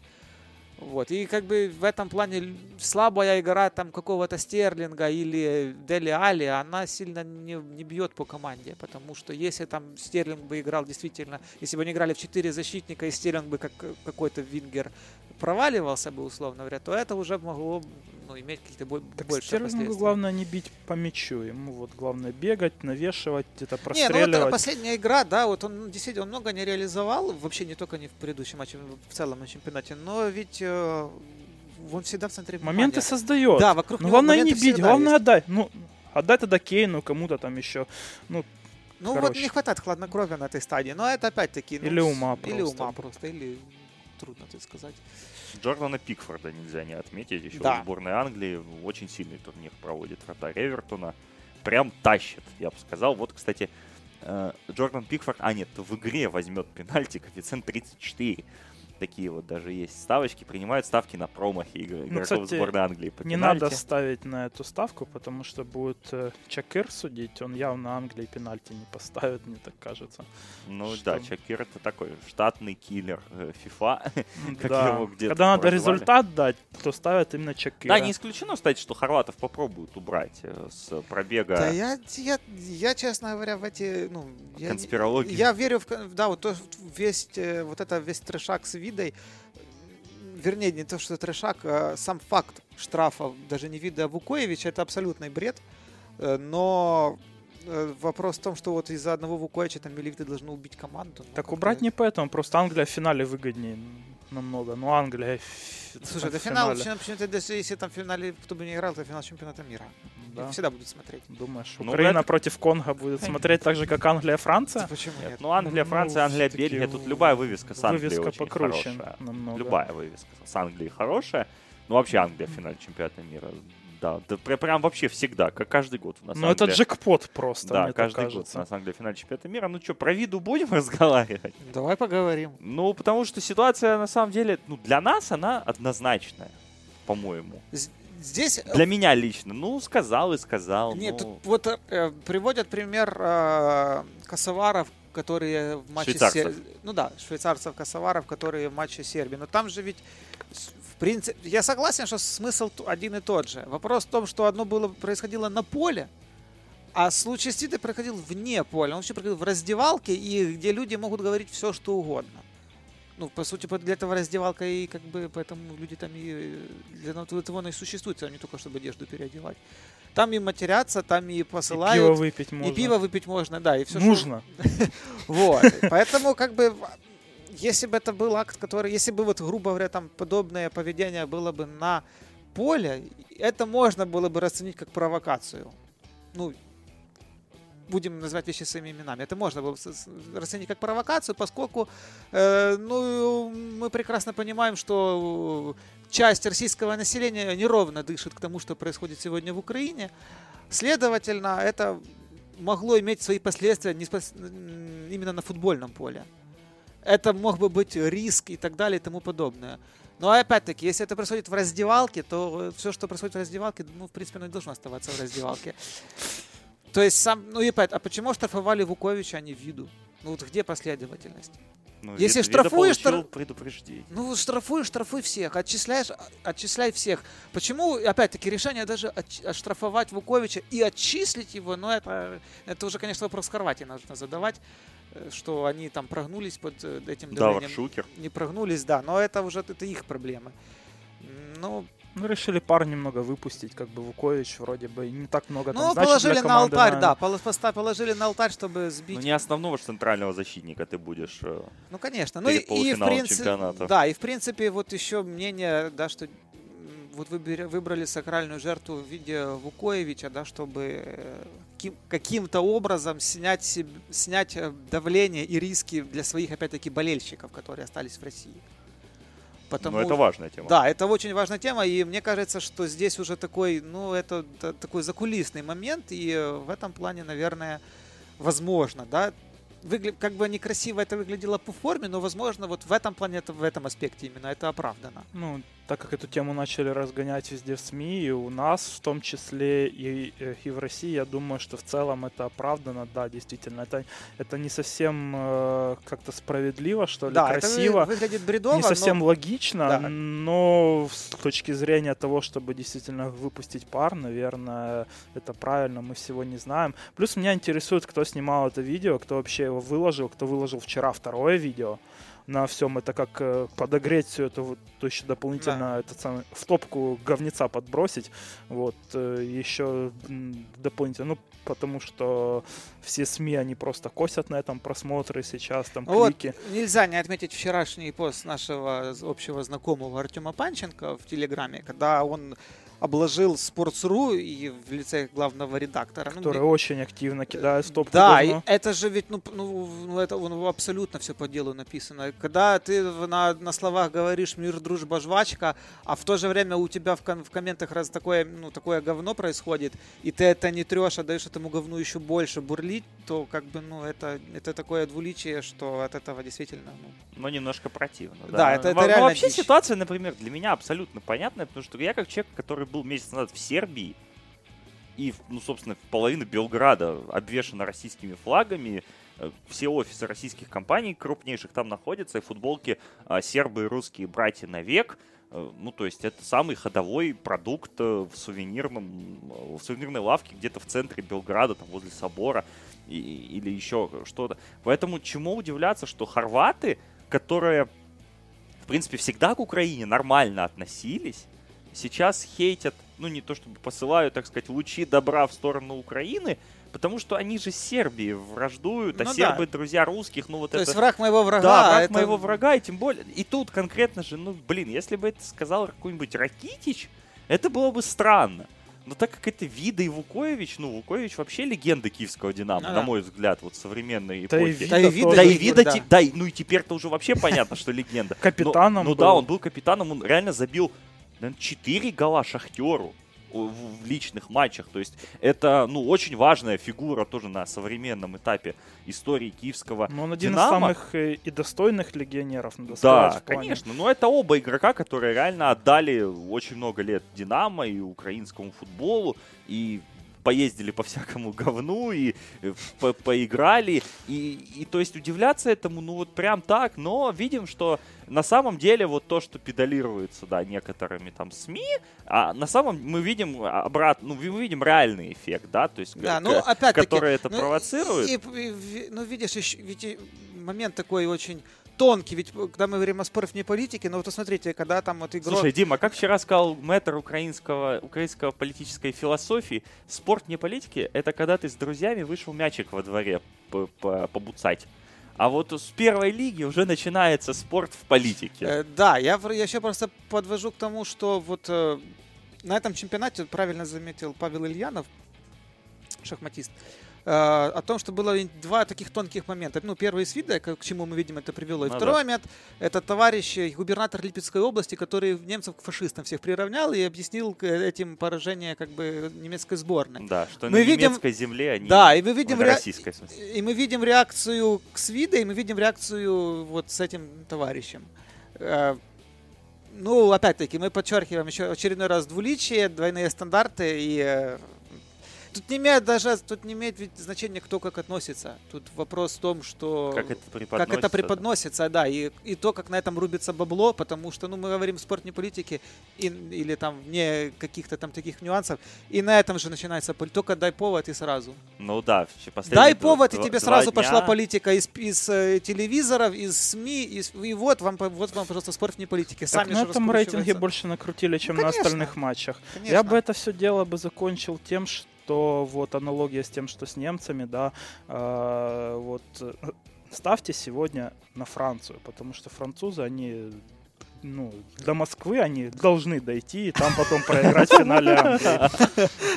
Вот. И как бы в этом плане слабая игра там какого-то Стерлинга или Дели Али, она сильно не, не бьет по команде, потому что если там Стерлинг бы играл действительно, если бы они играли в 4 защитника и Стерлинг бы как какой-то вингер проваливался бы, условно говоря, то это уже могло ну, иметь какие-то бо- Так больше Стерлингу главное не бить по мячу. Ему вот главное бегать, навешивать, где-то Не, ну простреливать. это последняя игра, да, вот он ну, действительно он много не реализовал, вообще не только не в предыдущем матче, в целом на чемпионате, но ведь э, он всегда в центре Моменты внимания. создает. Да, вокруг Ну него главное не моменты бить, главное есть. отдай. Ну, отдай тогда Кейну, кому-то там еще. Ну, Ну вот короче. не хватает хладнокровия на этой стадии, но это опять-таки... ну, Или ума Или просто. ума просто, или трудно тут сказать. Джордана Пикфорда нельзя не отметить. Еще Да. в сборной Англии очень сильный турнир проводит вратарь Эвертона. Прям тащит, я бы сказал. Вот, кстати, э, Джордан Пикфорд, а нет, в игре возьмет пенальти, коэффициент 34. Такие вот даже есть ставочки. Принимают ставки на промахи игр- игроков Ну, кстати, сборной Англии по не пенальти. надо ставить на эту ставку, потому что будет э, Чакыр судить. Он явно Англии пенальти не поставит, мне так кажется. Ну Что? да, Чакир это такой штатный киллер э, FIFA. Как Да. его где-то Когда надо прозвали. результат дать, то ставят именно Чакыра. Да, не исключено, кстати, что хорватов попробуют убрать э, с пробега Да, я, я, я, честно говоря, в эти, ну... Конспирологии. Я верю в, да, вот то, весь, э, вот это весь трешак с видой, вернее, не то, что трешак, а сам факт штрафа, даже не вида Вукоевича, это абсолютный бред, Э, но э, вопрос в том, что вот из-за одного Вукоевича там Милевиты должны убить команду. ну, Так убрать не поэтому, просто Англия в финале выгоднее намного. Ну, Англия... Слушай, это финал, почему-то, даже если там в финале кто бы не играл, это финал чемпионата мира. Да. Всегда будут смотреть. Думаешь, Ну, Украина это- против Конго будет смотреть так же, как Англия, Франция? Почему Нет, нет? ну Англия, Ну, Франция, Англия, всё-таки Бельгия. Тут любая вывеска с Англией Вывеска очень покруче хорошая. намного. Любая вывеска с Англией хорошая. Ну, вообще Англия в финале чемпионата мира. Да, да пр- прям вообще всегда, как каждый год у нас Ну, это Англия- джекпот просто, Да, мне так каждый год у нас Англия в финале чемпионата мира. Ну что, про виду будем разговаривать? Давай поговорим. Ну, потому что ситуация, на самом деле, ну, для нас она однозначная, по-моему. Здесь э, Для меня лично. Ну, сказал и сказал. Нет, ну, тут вот э, приводят пример э, косоваров, которые в матче Швейцарцев. Сер- Ну да, швейцарцев косоваров, которые в матче Сербии. Но там же ведь в принципе, я согласен, что смысл один и тот же. Вопрос в том, что одно было происходило на поле, а случай с Титой происходил вне поля. Он вообще происходил в раздевалке, и где люди могут говорить все, что угодно. Ну, по сути, для этого раздевалка и как бы, поэтому люди там и э, для этого оно и существует, а не только чтобы одежду переодевать. Там и матерятся, там и И посылают. пиво выпить И можно. пиво выпить можно, да, и все. Нужно. Вот. Поэтому, как бы, если бы это был акт, который, если бы, вот, грубо говоря, там подобное поведение было бы на поле, это можно было бы расценить как провокацию. Ну, будем называть вещи своими именами. Это можно было расценить как провокацию, поскольку, э, ну, мы прекрасно понимаем, что часть российского населения неровно дышит к тому, что происходит сегодня в Украине. Следовательно, это могло иметь свои последствия м, именно на футбольном поле. Это мог бы быть риск и так далее и тому подобное. Но опять-таки, если это происходит в раздевалке, то все, что происходит в раздевалке, ну, в принципе, оно и должно оставаться в раздевалке. То есть сам, ну и опять, а почему штрафовали Вуковича, а не Виду? Ну вот где последовательность? ну, если Вид- Вида штрафуешь, штраф- предупреждение. Ну, штрафуй, штрафуй всех, отчисляешь, а- отчисляй всех. Почему, опять-таки, решение даже отч- отштрафовать Вуковича и отчислить его, ну, это, это уже, конечно, вопрос Хорватии нужно задавать, э, что они там прогнулись под э, этим Да, давлением. Варшукер. Не прогнулись, да, но это уже это их проблемы. Ну, Ну, решили пар немного выпустить, как бы Вукович вроде бы не так много там ну значит положили для на алтарь, наверное. да, поло- поста- положили на алтарь, чтобы сбить. Ну, не основного ж центрального защитника ты будешь. э, Ну, конечно. Ну и, и в принципе, чемпионата. да, и в принципе вот еще мнение, да, что вот выбрали сакральную жертву в виде Вукоевича, да, чтобы э, каким- каким-то образом снять, снять э, давление и риски для своих, опять-таки, болельщиков, которые остались в России. Потому Ну, это важная тема. да, это очень важная тема, и мне кажется, что здесь уже такой, ну, это такой закулисный момент, и в этом плане, наверное, возможно, да, Выгля... как бы некрасиво это выглядело по форме, но, возможно, вот в этом плане, это, в этом аспекте именно это оправдано. Ну, так как эту тему начали разгонять везде в СМИ, и у нас в том числе, и, э, и в России, я думаю, что в целом это оправдано, да, действительно. Это, это не совсем э, как-то справедливо, что ли, да, красиво. это вы- выглядит бредово, не совсем но... логично, Да. но с точки зрения того, чтобы действительно выпустить пар, наверное, это правильно, мы всего не знаем. Плюс меня интересует, кто снимал это видео, кто вообще его выложил, кто выложил вчера второе видео на всем это как э, подогреть все это вот то еще дополнительно этот самый в топку говнеца подбросить. Вот э, еще дополнительно ну потому что все СМИ они просто косят на этом просмотры сейчас там Вот, клики. нельзя не отметить вчерашний пост нашего общего знакомого Артема Панченко в Телеграме, когда он обложил Sports.ru и в лице главного редактора. Ну, который мне- очень активно кидает в топку Да, и это же ведь, ну, ну, ну, это ну, абсолютно все по делу написано. Когда ты на, на словах говоришь мир, дружба, жвачка, а в то же время у тебя в, ком- в комментах раз такое, ну, такое говно происходит, и ты это не трешь, а даешь этому говну еще больше бурлить, то как бы, ну, это, это такое двуличие, что от этого действительно, ну, но немножко противно. Да, это- это Во- но реально вообще дичь. ситуация, например, для меня абсолютно понятная, потому что я как человек, который был месяц назад в Сербии, и, ну, собственно, половина Белграда обвешана российскими флагами, э, все офисы российских компаний крупнейших там находятся, и футболки а, сербы и русские братья навек. Э, Ну, то есть это самый ходовой продукт э, в сувенирном, э, в сувенирной лавке где-то в центре Белграда, там возле собора и- или еще что-то. Поэтому чему удивляться, что хорваты, которые, в принципе, всегда к Украине нормально относились, сейчас хейтят, ну не то чтобы посылают, так сказать, лучи добра в сторону Украины, потому что они же с Сербией враждуют, а Ну да. сербы друзья русских, ну вот То это... есть враг моего врага. Да, враг это- моего врага, и тем более... И тут конкретно же, ну, блин, если бы это сказал какой-нибудь Ракитич, это было бы странно. Но так как это Вида и Вукоевич, ну, Вукоевич вообще легенда киевского Динамо, Ну на да. мой взгляд, вот современной Да и эпохи. Вида Да и Вида. Да и вида, да. да, и- ну и теперь-то уже вообще понятно, что легенда. Капитаном Ну, да, он был капитаном, он реально забил, наверное, 4 гола Шахтеру в, личных матчах. То есть это, ну, очень важная фигура тоже на современном этапе истории киевского Но он один Динамо. из самых э, и достойных легионеров, надо Да, сказать, конечно. Но это оба игрока, которые реально отдали очень много лет Динамо и украинскому футболу. И поездили по всякому говну и э, по- поиграли. И, и то есть удивляться этому, ну вот прям так. Но видим, что на самом деле вот то, что педалируется, да, некоторыми там СМИ, а на самом мы видим обратно, ну мы видим реальный эффект, да, то есть Да, к- ну, который это ну, провоцирует. И, и ну, видишь, ещё- ведь момент такой очень тонкий, ведь э, когда мы говорим о спорах вне политики, ну вот смотрите, когда там вот игрок... Слушай, Дима, как вчера сказал мэтр украинского, украинского политической философии, спорт не политики, это когда ты с друзьями вышел мячик во дворе по- по- побуцать. А вот с первой лиги уже начинается спорт в политике. Э, да, я, я еще просто подвожу к тому, что вот э, на этом чемпионате, правильно заметил Павел Ильянов, шахматист, э, о том, что было два таких тонких момента. Ну, первый с вида, к чему мы видим, это привело. И Ну второй да. момент, это товарищ, э, губернатор Липецкой области, который немцев к фашистам всех приравнял и объяснил к этим поражение как бы немецкой сборной. Да, что Мы на видим- немецкой земле они... Да, и мы видим ре- российской, и мы видим реакцию к Свида, и мы видим реакцию вот с этим товарищем. Э, Ну, опять-таки, мы подчеркиваем еще очередной раз двуличие, двойные стандарты, и э, тут не имеет даже, тут не имеет ведь значения, кто как относится. Тут вопрос в том, что... Как это как преподносится. это да. преподносится, да, и, и то, как на этом рубится бабло, потому что, ну, мы говорим спорт не политики, и, или там вне каких-то там таких нюансов, и на этом же начинается только дай повод и сразу. Ну да, Дай два- повод, и два- тебе два сразу дня- пошла политика из, из э, телевизоров, из СМИ, из, и вот вам, вот вам, пожалуйста, спорт вне политики. Так Сами на этом рейтинге больше накрутили, чем Ну, на конечно. остальных матчах. Конечно. Я бы это все дело бы закончил тем, что вот аналогия с тем, что с немцами, да, э, вот ставьте сегодня на Францию, потому что французы, они ну, до Москвы они должны дойти и там потом проиграть в финале.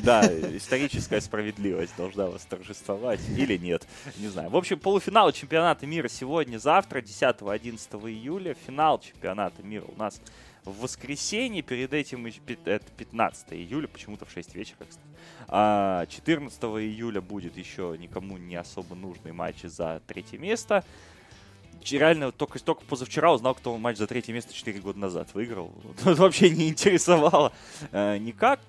Да, историческая справедливость должна восторжествовать или нет, не знаю. В общем, полуфинал чемпионата мира сегодня, завтра, 10-11 июля. Финал чемпионата мира у нас в воскресенье, перед этим это 15 июля, почему-то в 6 вечера, кстати. А 14 июля будет еще никому не особо нужный матч за третье место реально только, только позавчера узнал, кто матч за третье место 4 года назад выиграл. Вообще не интересовало э, никак.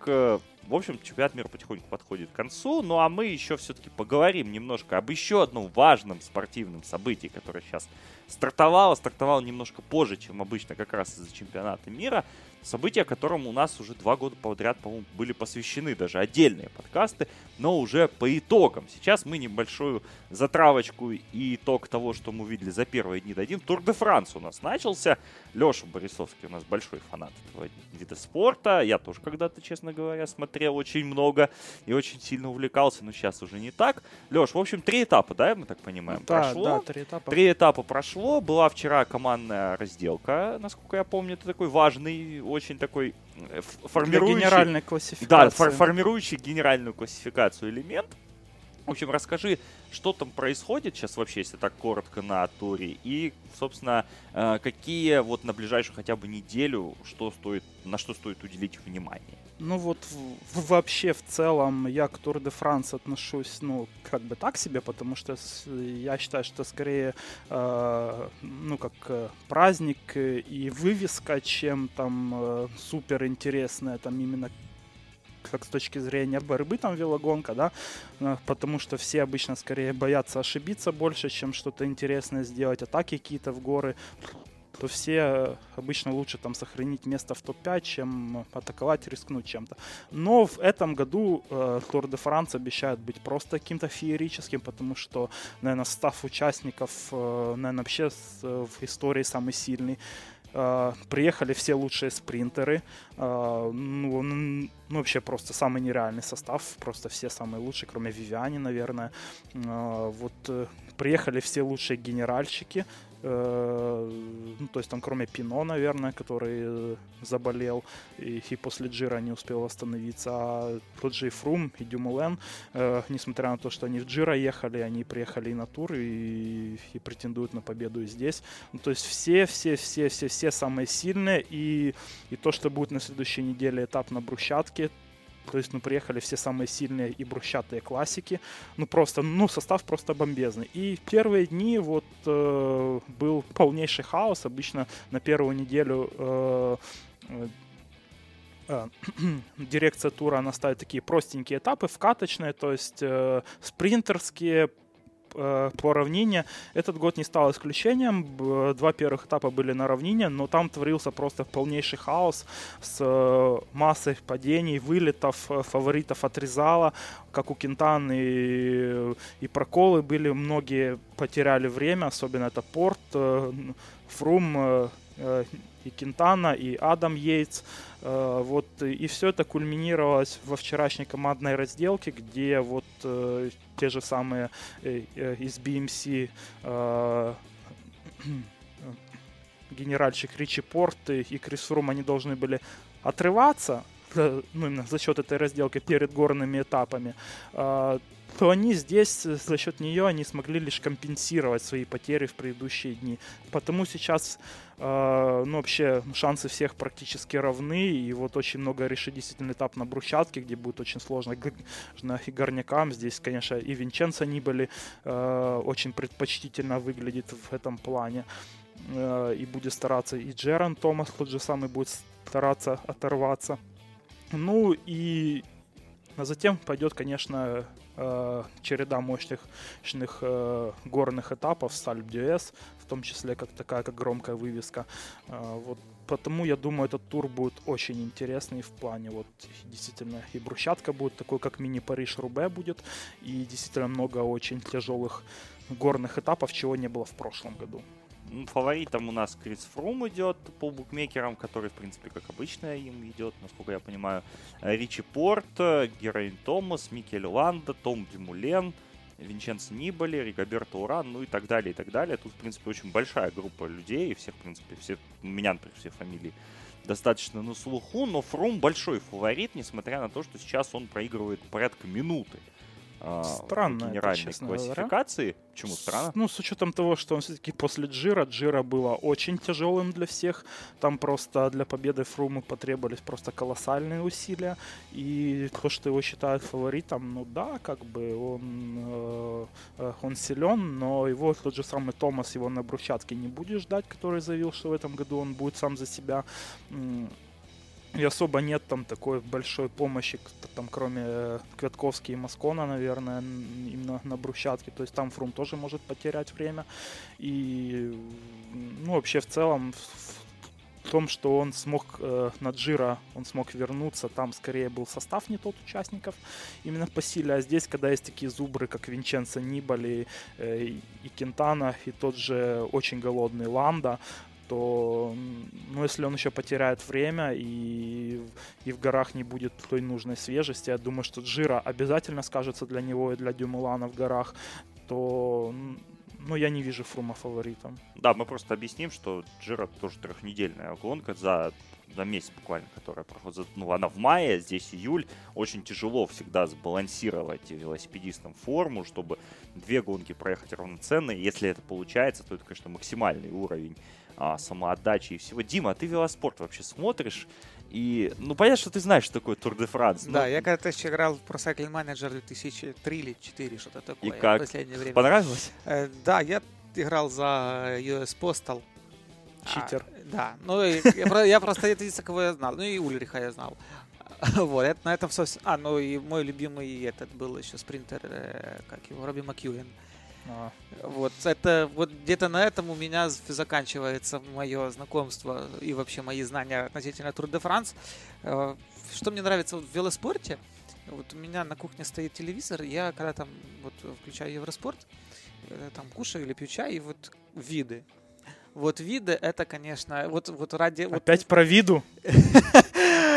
В общем, чемпионат мира потихоньку подходит к концу. Ну а мы еще все-таки поговорим немножко об еще одном важном спортивном событии, которое сейчас стартовало. Стартовало немножко позже, чем обычно, как раз из-за чемпионата мира. Событие, которому у нас уже два года подряд, по-моему, были посвящены даже отдельные подкасты, но уже по итогам. Сейчас мы небольшую затравочку и итог того, что мы увидели за первые дни дадим. Тур де Франс у нас начался. Леша Борисовский у нас большой фанат этого вида спорта. Я тоже когда-то, честно говоря, смотрел очень много и очень сильно увлекался, но сейчас уже не так. Леш, в общем, три этапа, да, мы так понимаем, да, прошло? Да, три этапа. Три этапа прошло. Была вчера командная разделка, насколько я помню. Это такой важный очень такой э, формирующий... генеральной классификации. Да, фор формирующий генеральную классификацию элемент. В общем, расскажи, что там происходит сейчас вообще, если так коротко на туре, и, собственно, э, какие вот на ближайшую хотя бы неделю, что стоит, на что стоит уделить внимание? Ну вот вообще в целом я к Тур де Франс отношусь, ну, как бы так себе, потому что я считаю, что скорее, э, ну, как э, праздник и вывеска, чем там э, супер интересная, там именно как с точки зрения борьбы там велогонка, да, э, потому что все обычно скорее боятся ошибиться больше, чем что-то интересное сделать, атаки какие-то в горы, то все э, обычно лучше там сохранить место в топ-5, чем атаковать, рискнуть чем-то. Но в этом году э, Тур де Франс обещает быть просто каким-то феерическим, потому что, наверное, став участников, э, наверное, вообще в истории самый сильный. Uh, приехали все лучшие спринтеры. Uh, ну, ну, вообще просто самый нереальный состав. Просто все самые лучшие, кроме Вивиани, наверное. Uh, вот э, приехали все лучшие генеральщики. Э, ну, то есть там кроме Пино, наверное, который э, заболел и, и после Джира не успел восстановиться, а тот же и Фрум, и Дюмулен, э, несмотря на то, что они в Джира ехали, они приехали на тур и, и претендуют на победу и здесь. Ну, то есть все, все, все, все, все самые сильные и, и то, что будет на следующей неделе этап на брусчатке, то есть, ну, приехали все самые сильные и брусчатые классики. Ну, просто, ну, состав просто бомбезный. И первые дни вот э, был полнейший хаос. Обычно на первую неделю э, э, дирекция тура, она ставит такие простенькие этапы, вкаточные, то есть э, спринтерские, по равнине. Этот год не стал исключением. Два первых этапа были на равнине, но там творился просто полнейший хаос с э, массой падений, вылетов, э, фаворитов отрезало, как у Кентан и, и проколы были. Многие потеряли время, особенно это Порт, Фрум, и Кентана, и Адам Йейтс. Вот, и все это кульминировалось во вчерашней командной разделке, где вот те же самые э, э, из BMC э, генеральщик Ричи Порт и Крис Фрум, они должны были отрываться, ну, именно за счет этой разделки перед горными этапами, то они здесь за счет нее они смогли лишь компенсировать свои потери в предыдущие дни. Потому сейчас э, ну, вообще шансы всех практически равны. И вот очень много решит действительно этап на брусчатке, где будет очень сложно и горнякам. Здесь, конечно, и Винченцо Нибали э, очень предпочтительно выглядит в этом плане. Э, и будет стараться. И Джеран Томас тот же самый будет стараться оторваться. Ну и а затем пойдет, конечно, э, череда мощных, мощных э, горных этапов с Альп Дюэс, в том числе как такая, как громкая вывеска. Э, вот потому я думаю, этот тур будет очень интересный в плане вот действительно и брусчатка будет такой, как мини-Париж Рубе будет, и действительно много очень тяжелых горных этапов, чего не было в прошлом году. Фаворитом у нас Крис Фрум идет по букмекерам, который, в принципе, как обычно им идет, насколько я понимаю. Ричи Порт, Героин Томас, Микель Ланда, Том Дюмулен, Винченцо Нибали, Ригоберто Уран, ну и так далее, и так далее. Тут, в принципе, очень большая группа людей, и всех, в принципе, все, у меня, например, все фамилии достаточно на слуху, но Фрум большой фаворит, несмотря на то, что сейчас он проигрывает порядка минуты. А, Странно, генеральной это, классификации. Говоря. Почему странно? Ну, с учетом того, что он все-таки после Джира, Джира было очень тяжелым для всех. Там просто для победы Фрумы потребовались просто колоссальные усилия. И то, что его считают фаворитом, ну да, как бы он, э, э он силен, но его тот же самый Томас его на брусчатке не будет ждать, который заявил, что в этом году он будет сам за себя и особо нет там такой большой помощи, там, кроме э, Квятковски и Маскона, наверное, именно на брусчатке. То есть там Фрум тоже может потерять время. И, ну, вообще в целом в том, что он смог э, на Джира, он смог вернуться, там скорее был состав не тот участников именно по силе, а здесь, когда есть такие зубры, как Винченцо Нибали э, и Кентана, и тот же очень голодный Ланда, то, ну, если он еще потеряет время и, и в горах не будет той нужной свежести, я думаю, что Джира обязательно скажется для него и для Дюмулана в горах, то, ну, я не вижу Фрума фаворитом. Да, мы просто объясним, что Джира тоже трехнедельная гонка за за месяц буквально, которая проходит, ну, она в мае, здесь июль, очень тяжело всегда сбалансировать велосипедистам форму, чтобы две гонки проехать равноценно, если это получается, то это, конечно, максимальный уровень а, самоотдачи и всего. Дима, а ты велоспорт вообще смотришь? И, ну, понятно, что ты знаешь, что такое Тур де Франс. Да, но... я когда-то еще играл в Pro Cycling Manager 2003 или 2004, что-то такое. И как? В последнее время. Понравилось? Э, да, я играл за US Postal. Читер. А, да, ну, я, я просто единственное, кого я знал. Ну, и Ульриха я знал. Вот, это, на этом все. А, ну и мой любимый этот был еще спринтер, э, как его, Робби Макьюин. А. Вот это вот где-то на этом у меня заканчивается мое знакомство и вообще мои знания относительно Тур де Франс. Э, что мне нравится в велоспорте, вот у меня на кухне стоит телевизор, я когда там вот включаю Евроспорт, э, там кушаю или пью чай, и вот виды. Вот виды это, конечно, вот, вот ради... Опять вот... про виду?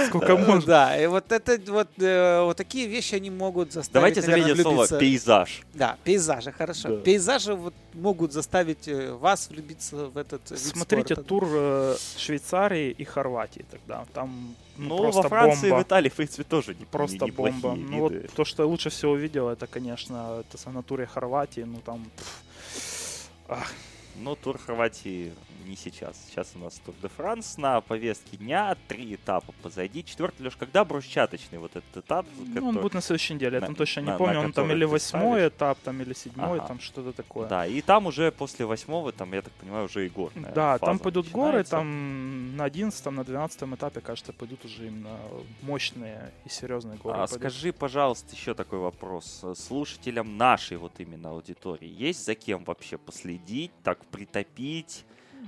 Сколько э, можно? Да, и вот это вот, э, вот такие вещи они могут заставить. Давайте заменим слово пейзаж. Да, пейзажи, хорошо. Да. Пейзажи вот могут заставить э, вас влюбиться в этот вид Смотрите спорта. тур Швейцарии и Хорватии тогда. Там ну, ну просто во Франции бомба. в Италии, в принципе, тоже не, просто не, бомба. Виды. Ну вот то, что я лучше всего видел, это, конечно, это санатория Хорватии. Ну там. Пфф, ах. Ну, тур Хорватии не сейчас. Сейчас у нас Тур де Франс на повестке дня. Три этапа позади. Четвертый, Леш, когда брусчаточный вот этот этап? Ну, который... он будет на следующей неделе. Я там точно не на, помню. На он там или восьмой этап, там или седьмой, ага. там что-то такое. Да, и там уже после восьмого, там, я так понимаю, уже и горная Да, там пойдут горы, там на одиннадцатом, на двенадцатом этапе, кажется, пойдут уже именно мощные и серьезные горы. А скажи, пожалуйста, еще такой вопрос. Слушателям нашей вот именно аудитории есть за кем вообще последить, так притопить?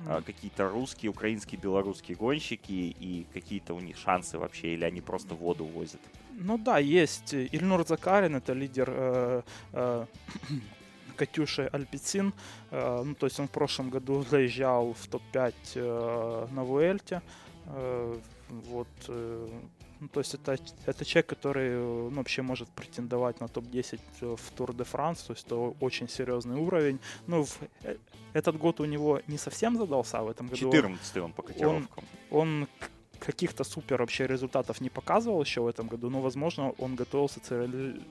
а, какие-то русские, украинские, белорусские гонщики и какие-то у них шансы вообще, или они просто воду возят? Ну да, есть. Ильнур Закарин, это лидер э, э, Катюши Альпицин. Э, ну, то есть он в прошлом году заезжал в топ-5 э, на Вуэльте. Э, вот, э, ну, то есть это, это человек, который ну, вообще может претендовать на топ-10 в Тур де Франс, то есть это очень серьезный уровень. Ну, в, э, этот год у него не совсем задался, а в этом году... 14 он по котировкам. Он, он каких-то супер вообще результатов не показывал еще в этом году, но, возможно, он готовился цель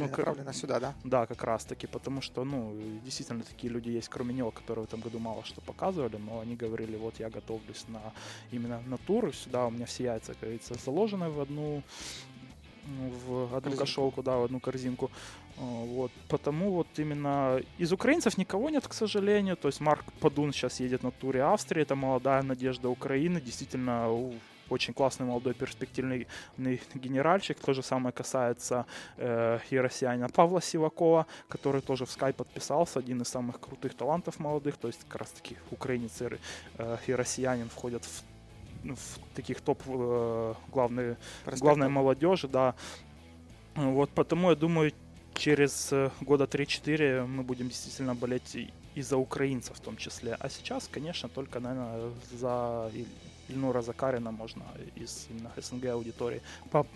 ну, направлена сюда, да? Да, как раз таки, потому что, ну, действительно такие люди есть, кроме него, которые в этом году мало что показывали, но они говорили, вот я готовлюсь на именно на тур, сюда у меня все яйца, как говорится, заложены в одну в одну корзинку. кошелку, да, в одну корзинку. А, вот, потому вот именно из украинцев никого нет, к сожалению. То есть Марк Падун сейчас едет на туре Австрии, это молодая надежда Украины. Действительно, очень классный молодой перспективный генеральчик. То же самое касается э, и россиянина Павла Сивакова, который тоже в Sky подписался, один из самых крутых талантов молодых. То есть как раз таки украинец и, э, и россиянин входят в в таких топ э, главной, главной молодежи, да. Вот потому я думаю, через э, года 3-4 мы будем действительно болеть и за украинцев в том числе. А сейчас, конечно, только, наверное, за Ильнура Закарина можно из именно СНГ аудитории по,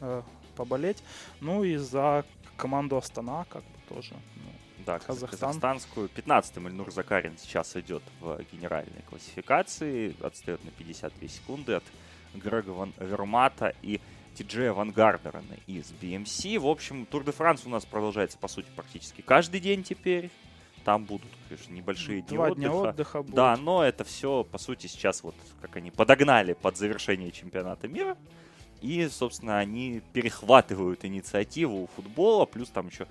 э, поболеть. Ну и за команду Астана, как бы тоже. Ну, Да, Казахстан. казахстанскую. 15-м Ильнур Закарин сейчас идет в генеральной классификации. Отстает на 52 секунды от Грега Ван Вермата и Тиджея Ван Гарднерена из BMC. В общем, Тур де Франс у нас продолжается, по сути, практически каждый день теперь. Там будут, конечно, небольшие дни Два дня отдыха. отдыха будет. Да, но это все, по сути, сейчас вот как они подогнали под завершение чемпионата мира. И, собственно, они перехватывают инициативу у футбола, плюс там еще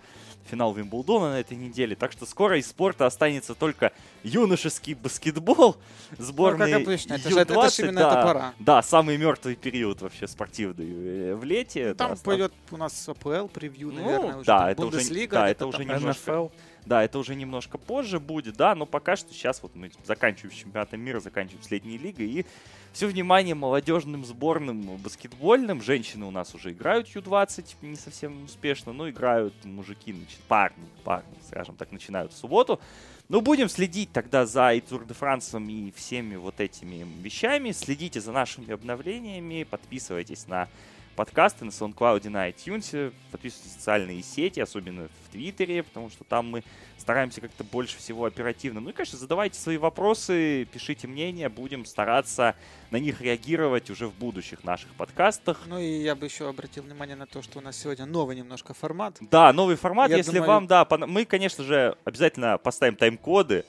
финал Вимблдона на этой неделе. Так что скоро из спорта останется только юношеский баскетбол, Ну, сборной как обычно, это же, Ю-20, это ж именно да, эта пора. Да, самый мертвый период вообще спортивный э, в лете. Там да, пойдет у нас АПЛ превью, Ну, наверное, уже. да, это уже- да, где-то это уже там. немножко- НФЛ. Да, это уже немножко позже будет, да, но пока что сейчас вот мы заканчиваем чемпионатом мира, заканчиваем с летней лигой, и все внимание молодежным сборным баскетбольным. Женщины у нас уже играют Ю-20, не совсем успешно, но играют мужики, значит, парни, парни, скажем так, начинают в субботу. Ну, будем следить тогда за и Тур де Франсом, и всеми вот этими вещами. Следите за нашими обновлениями, подписывайтесь на подкасты на SoundCloud и на iTunes. Подписывайтесь на социальные сети, особенно в Твиттере, потому что там мы стараемся как-то больше всего оперативно. Ну и, конечно, задавайте свои вопросы, пишите мнения, будем стараться на них реагировать уже в будущих наших подкастах. Ну и я бы еще обратил внимание на то, что у нас сегодня новый немножко формат. Да, новый формат, Я если думаю- вам, да, мы, конечно же, обязательно поставим тайм-коды,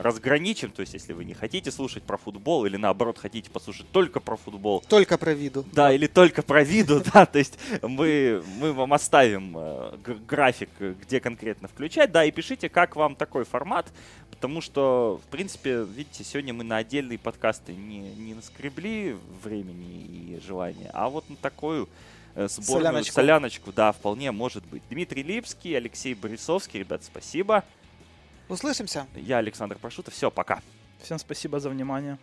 разграничим, то есть если вы не хотите слушать про футбол или наоборот хотите послушать только про футбол, Только про виду. Да, или только про виду, да, то есть мы, мы вам оставим э, график, где конкретно включать, да, и пишите, как вам такой формат, потому что, в принципе, видите, сегодня мы на отдельные подкасты не, не наскребли времени и желания, а вот на такую э, сборную Соляночку. соляночку, да, вполне может быть. Дмитрий Липский, Алексей Борисовский, ребят, спасибо. Услышимся. Я Александр Пашутов, все, пока. Всем спасибо за внимание.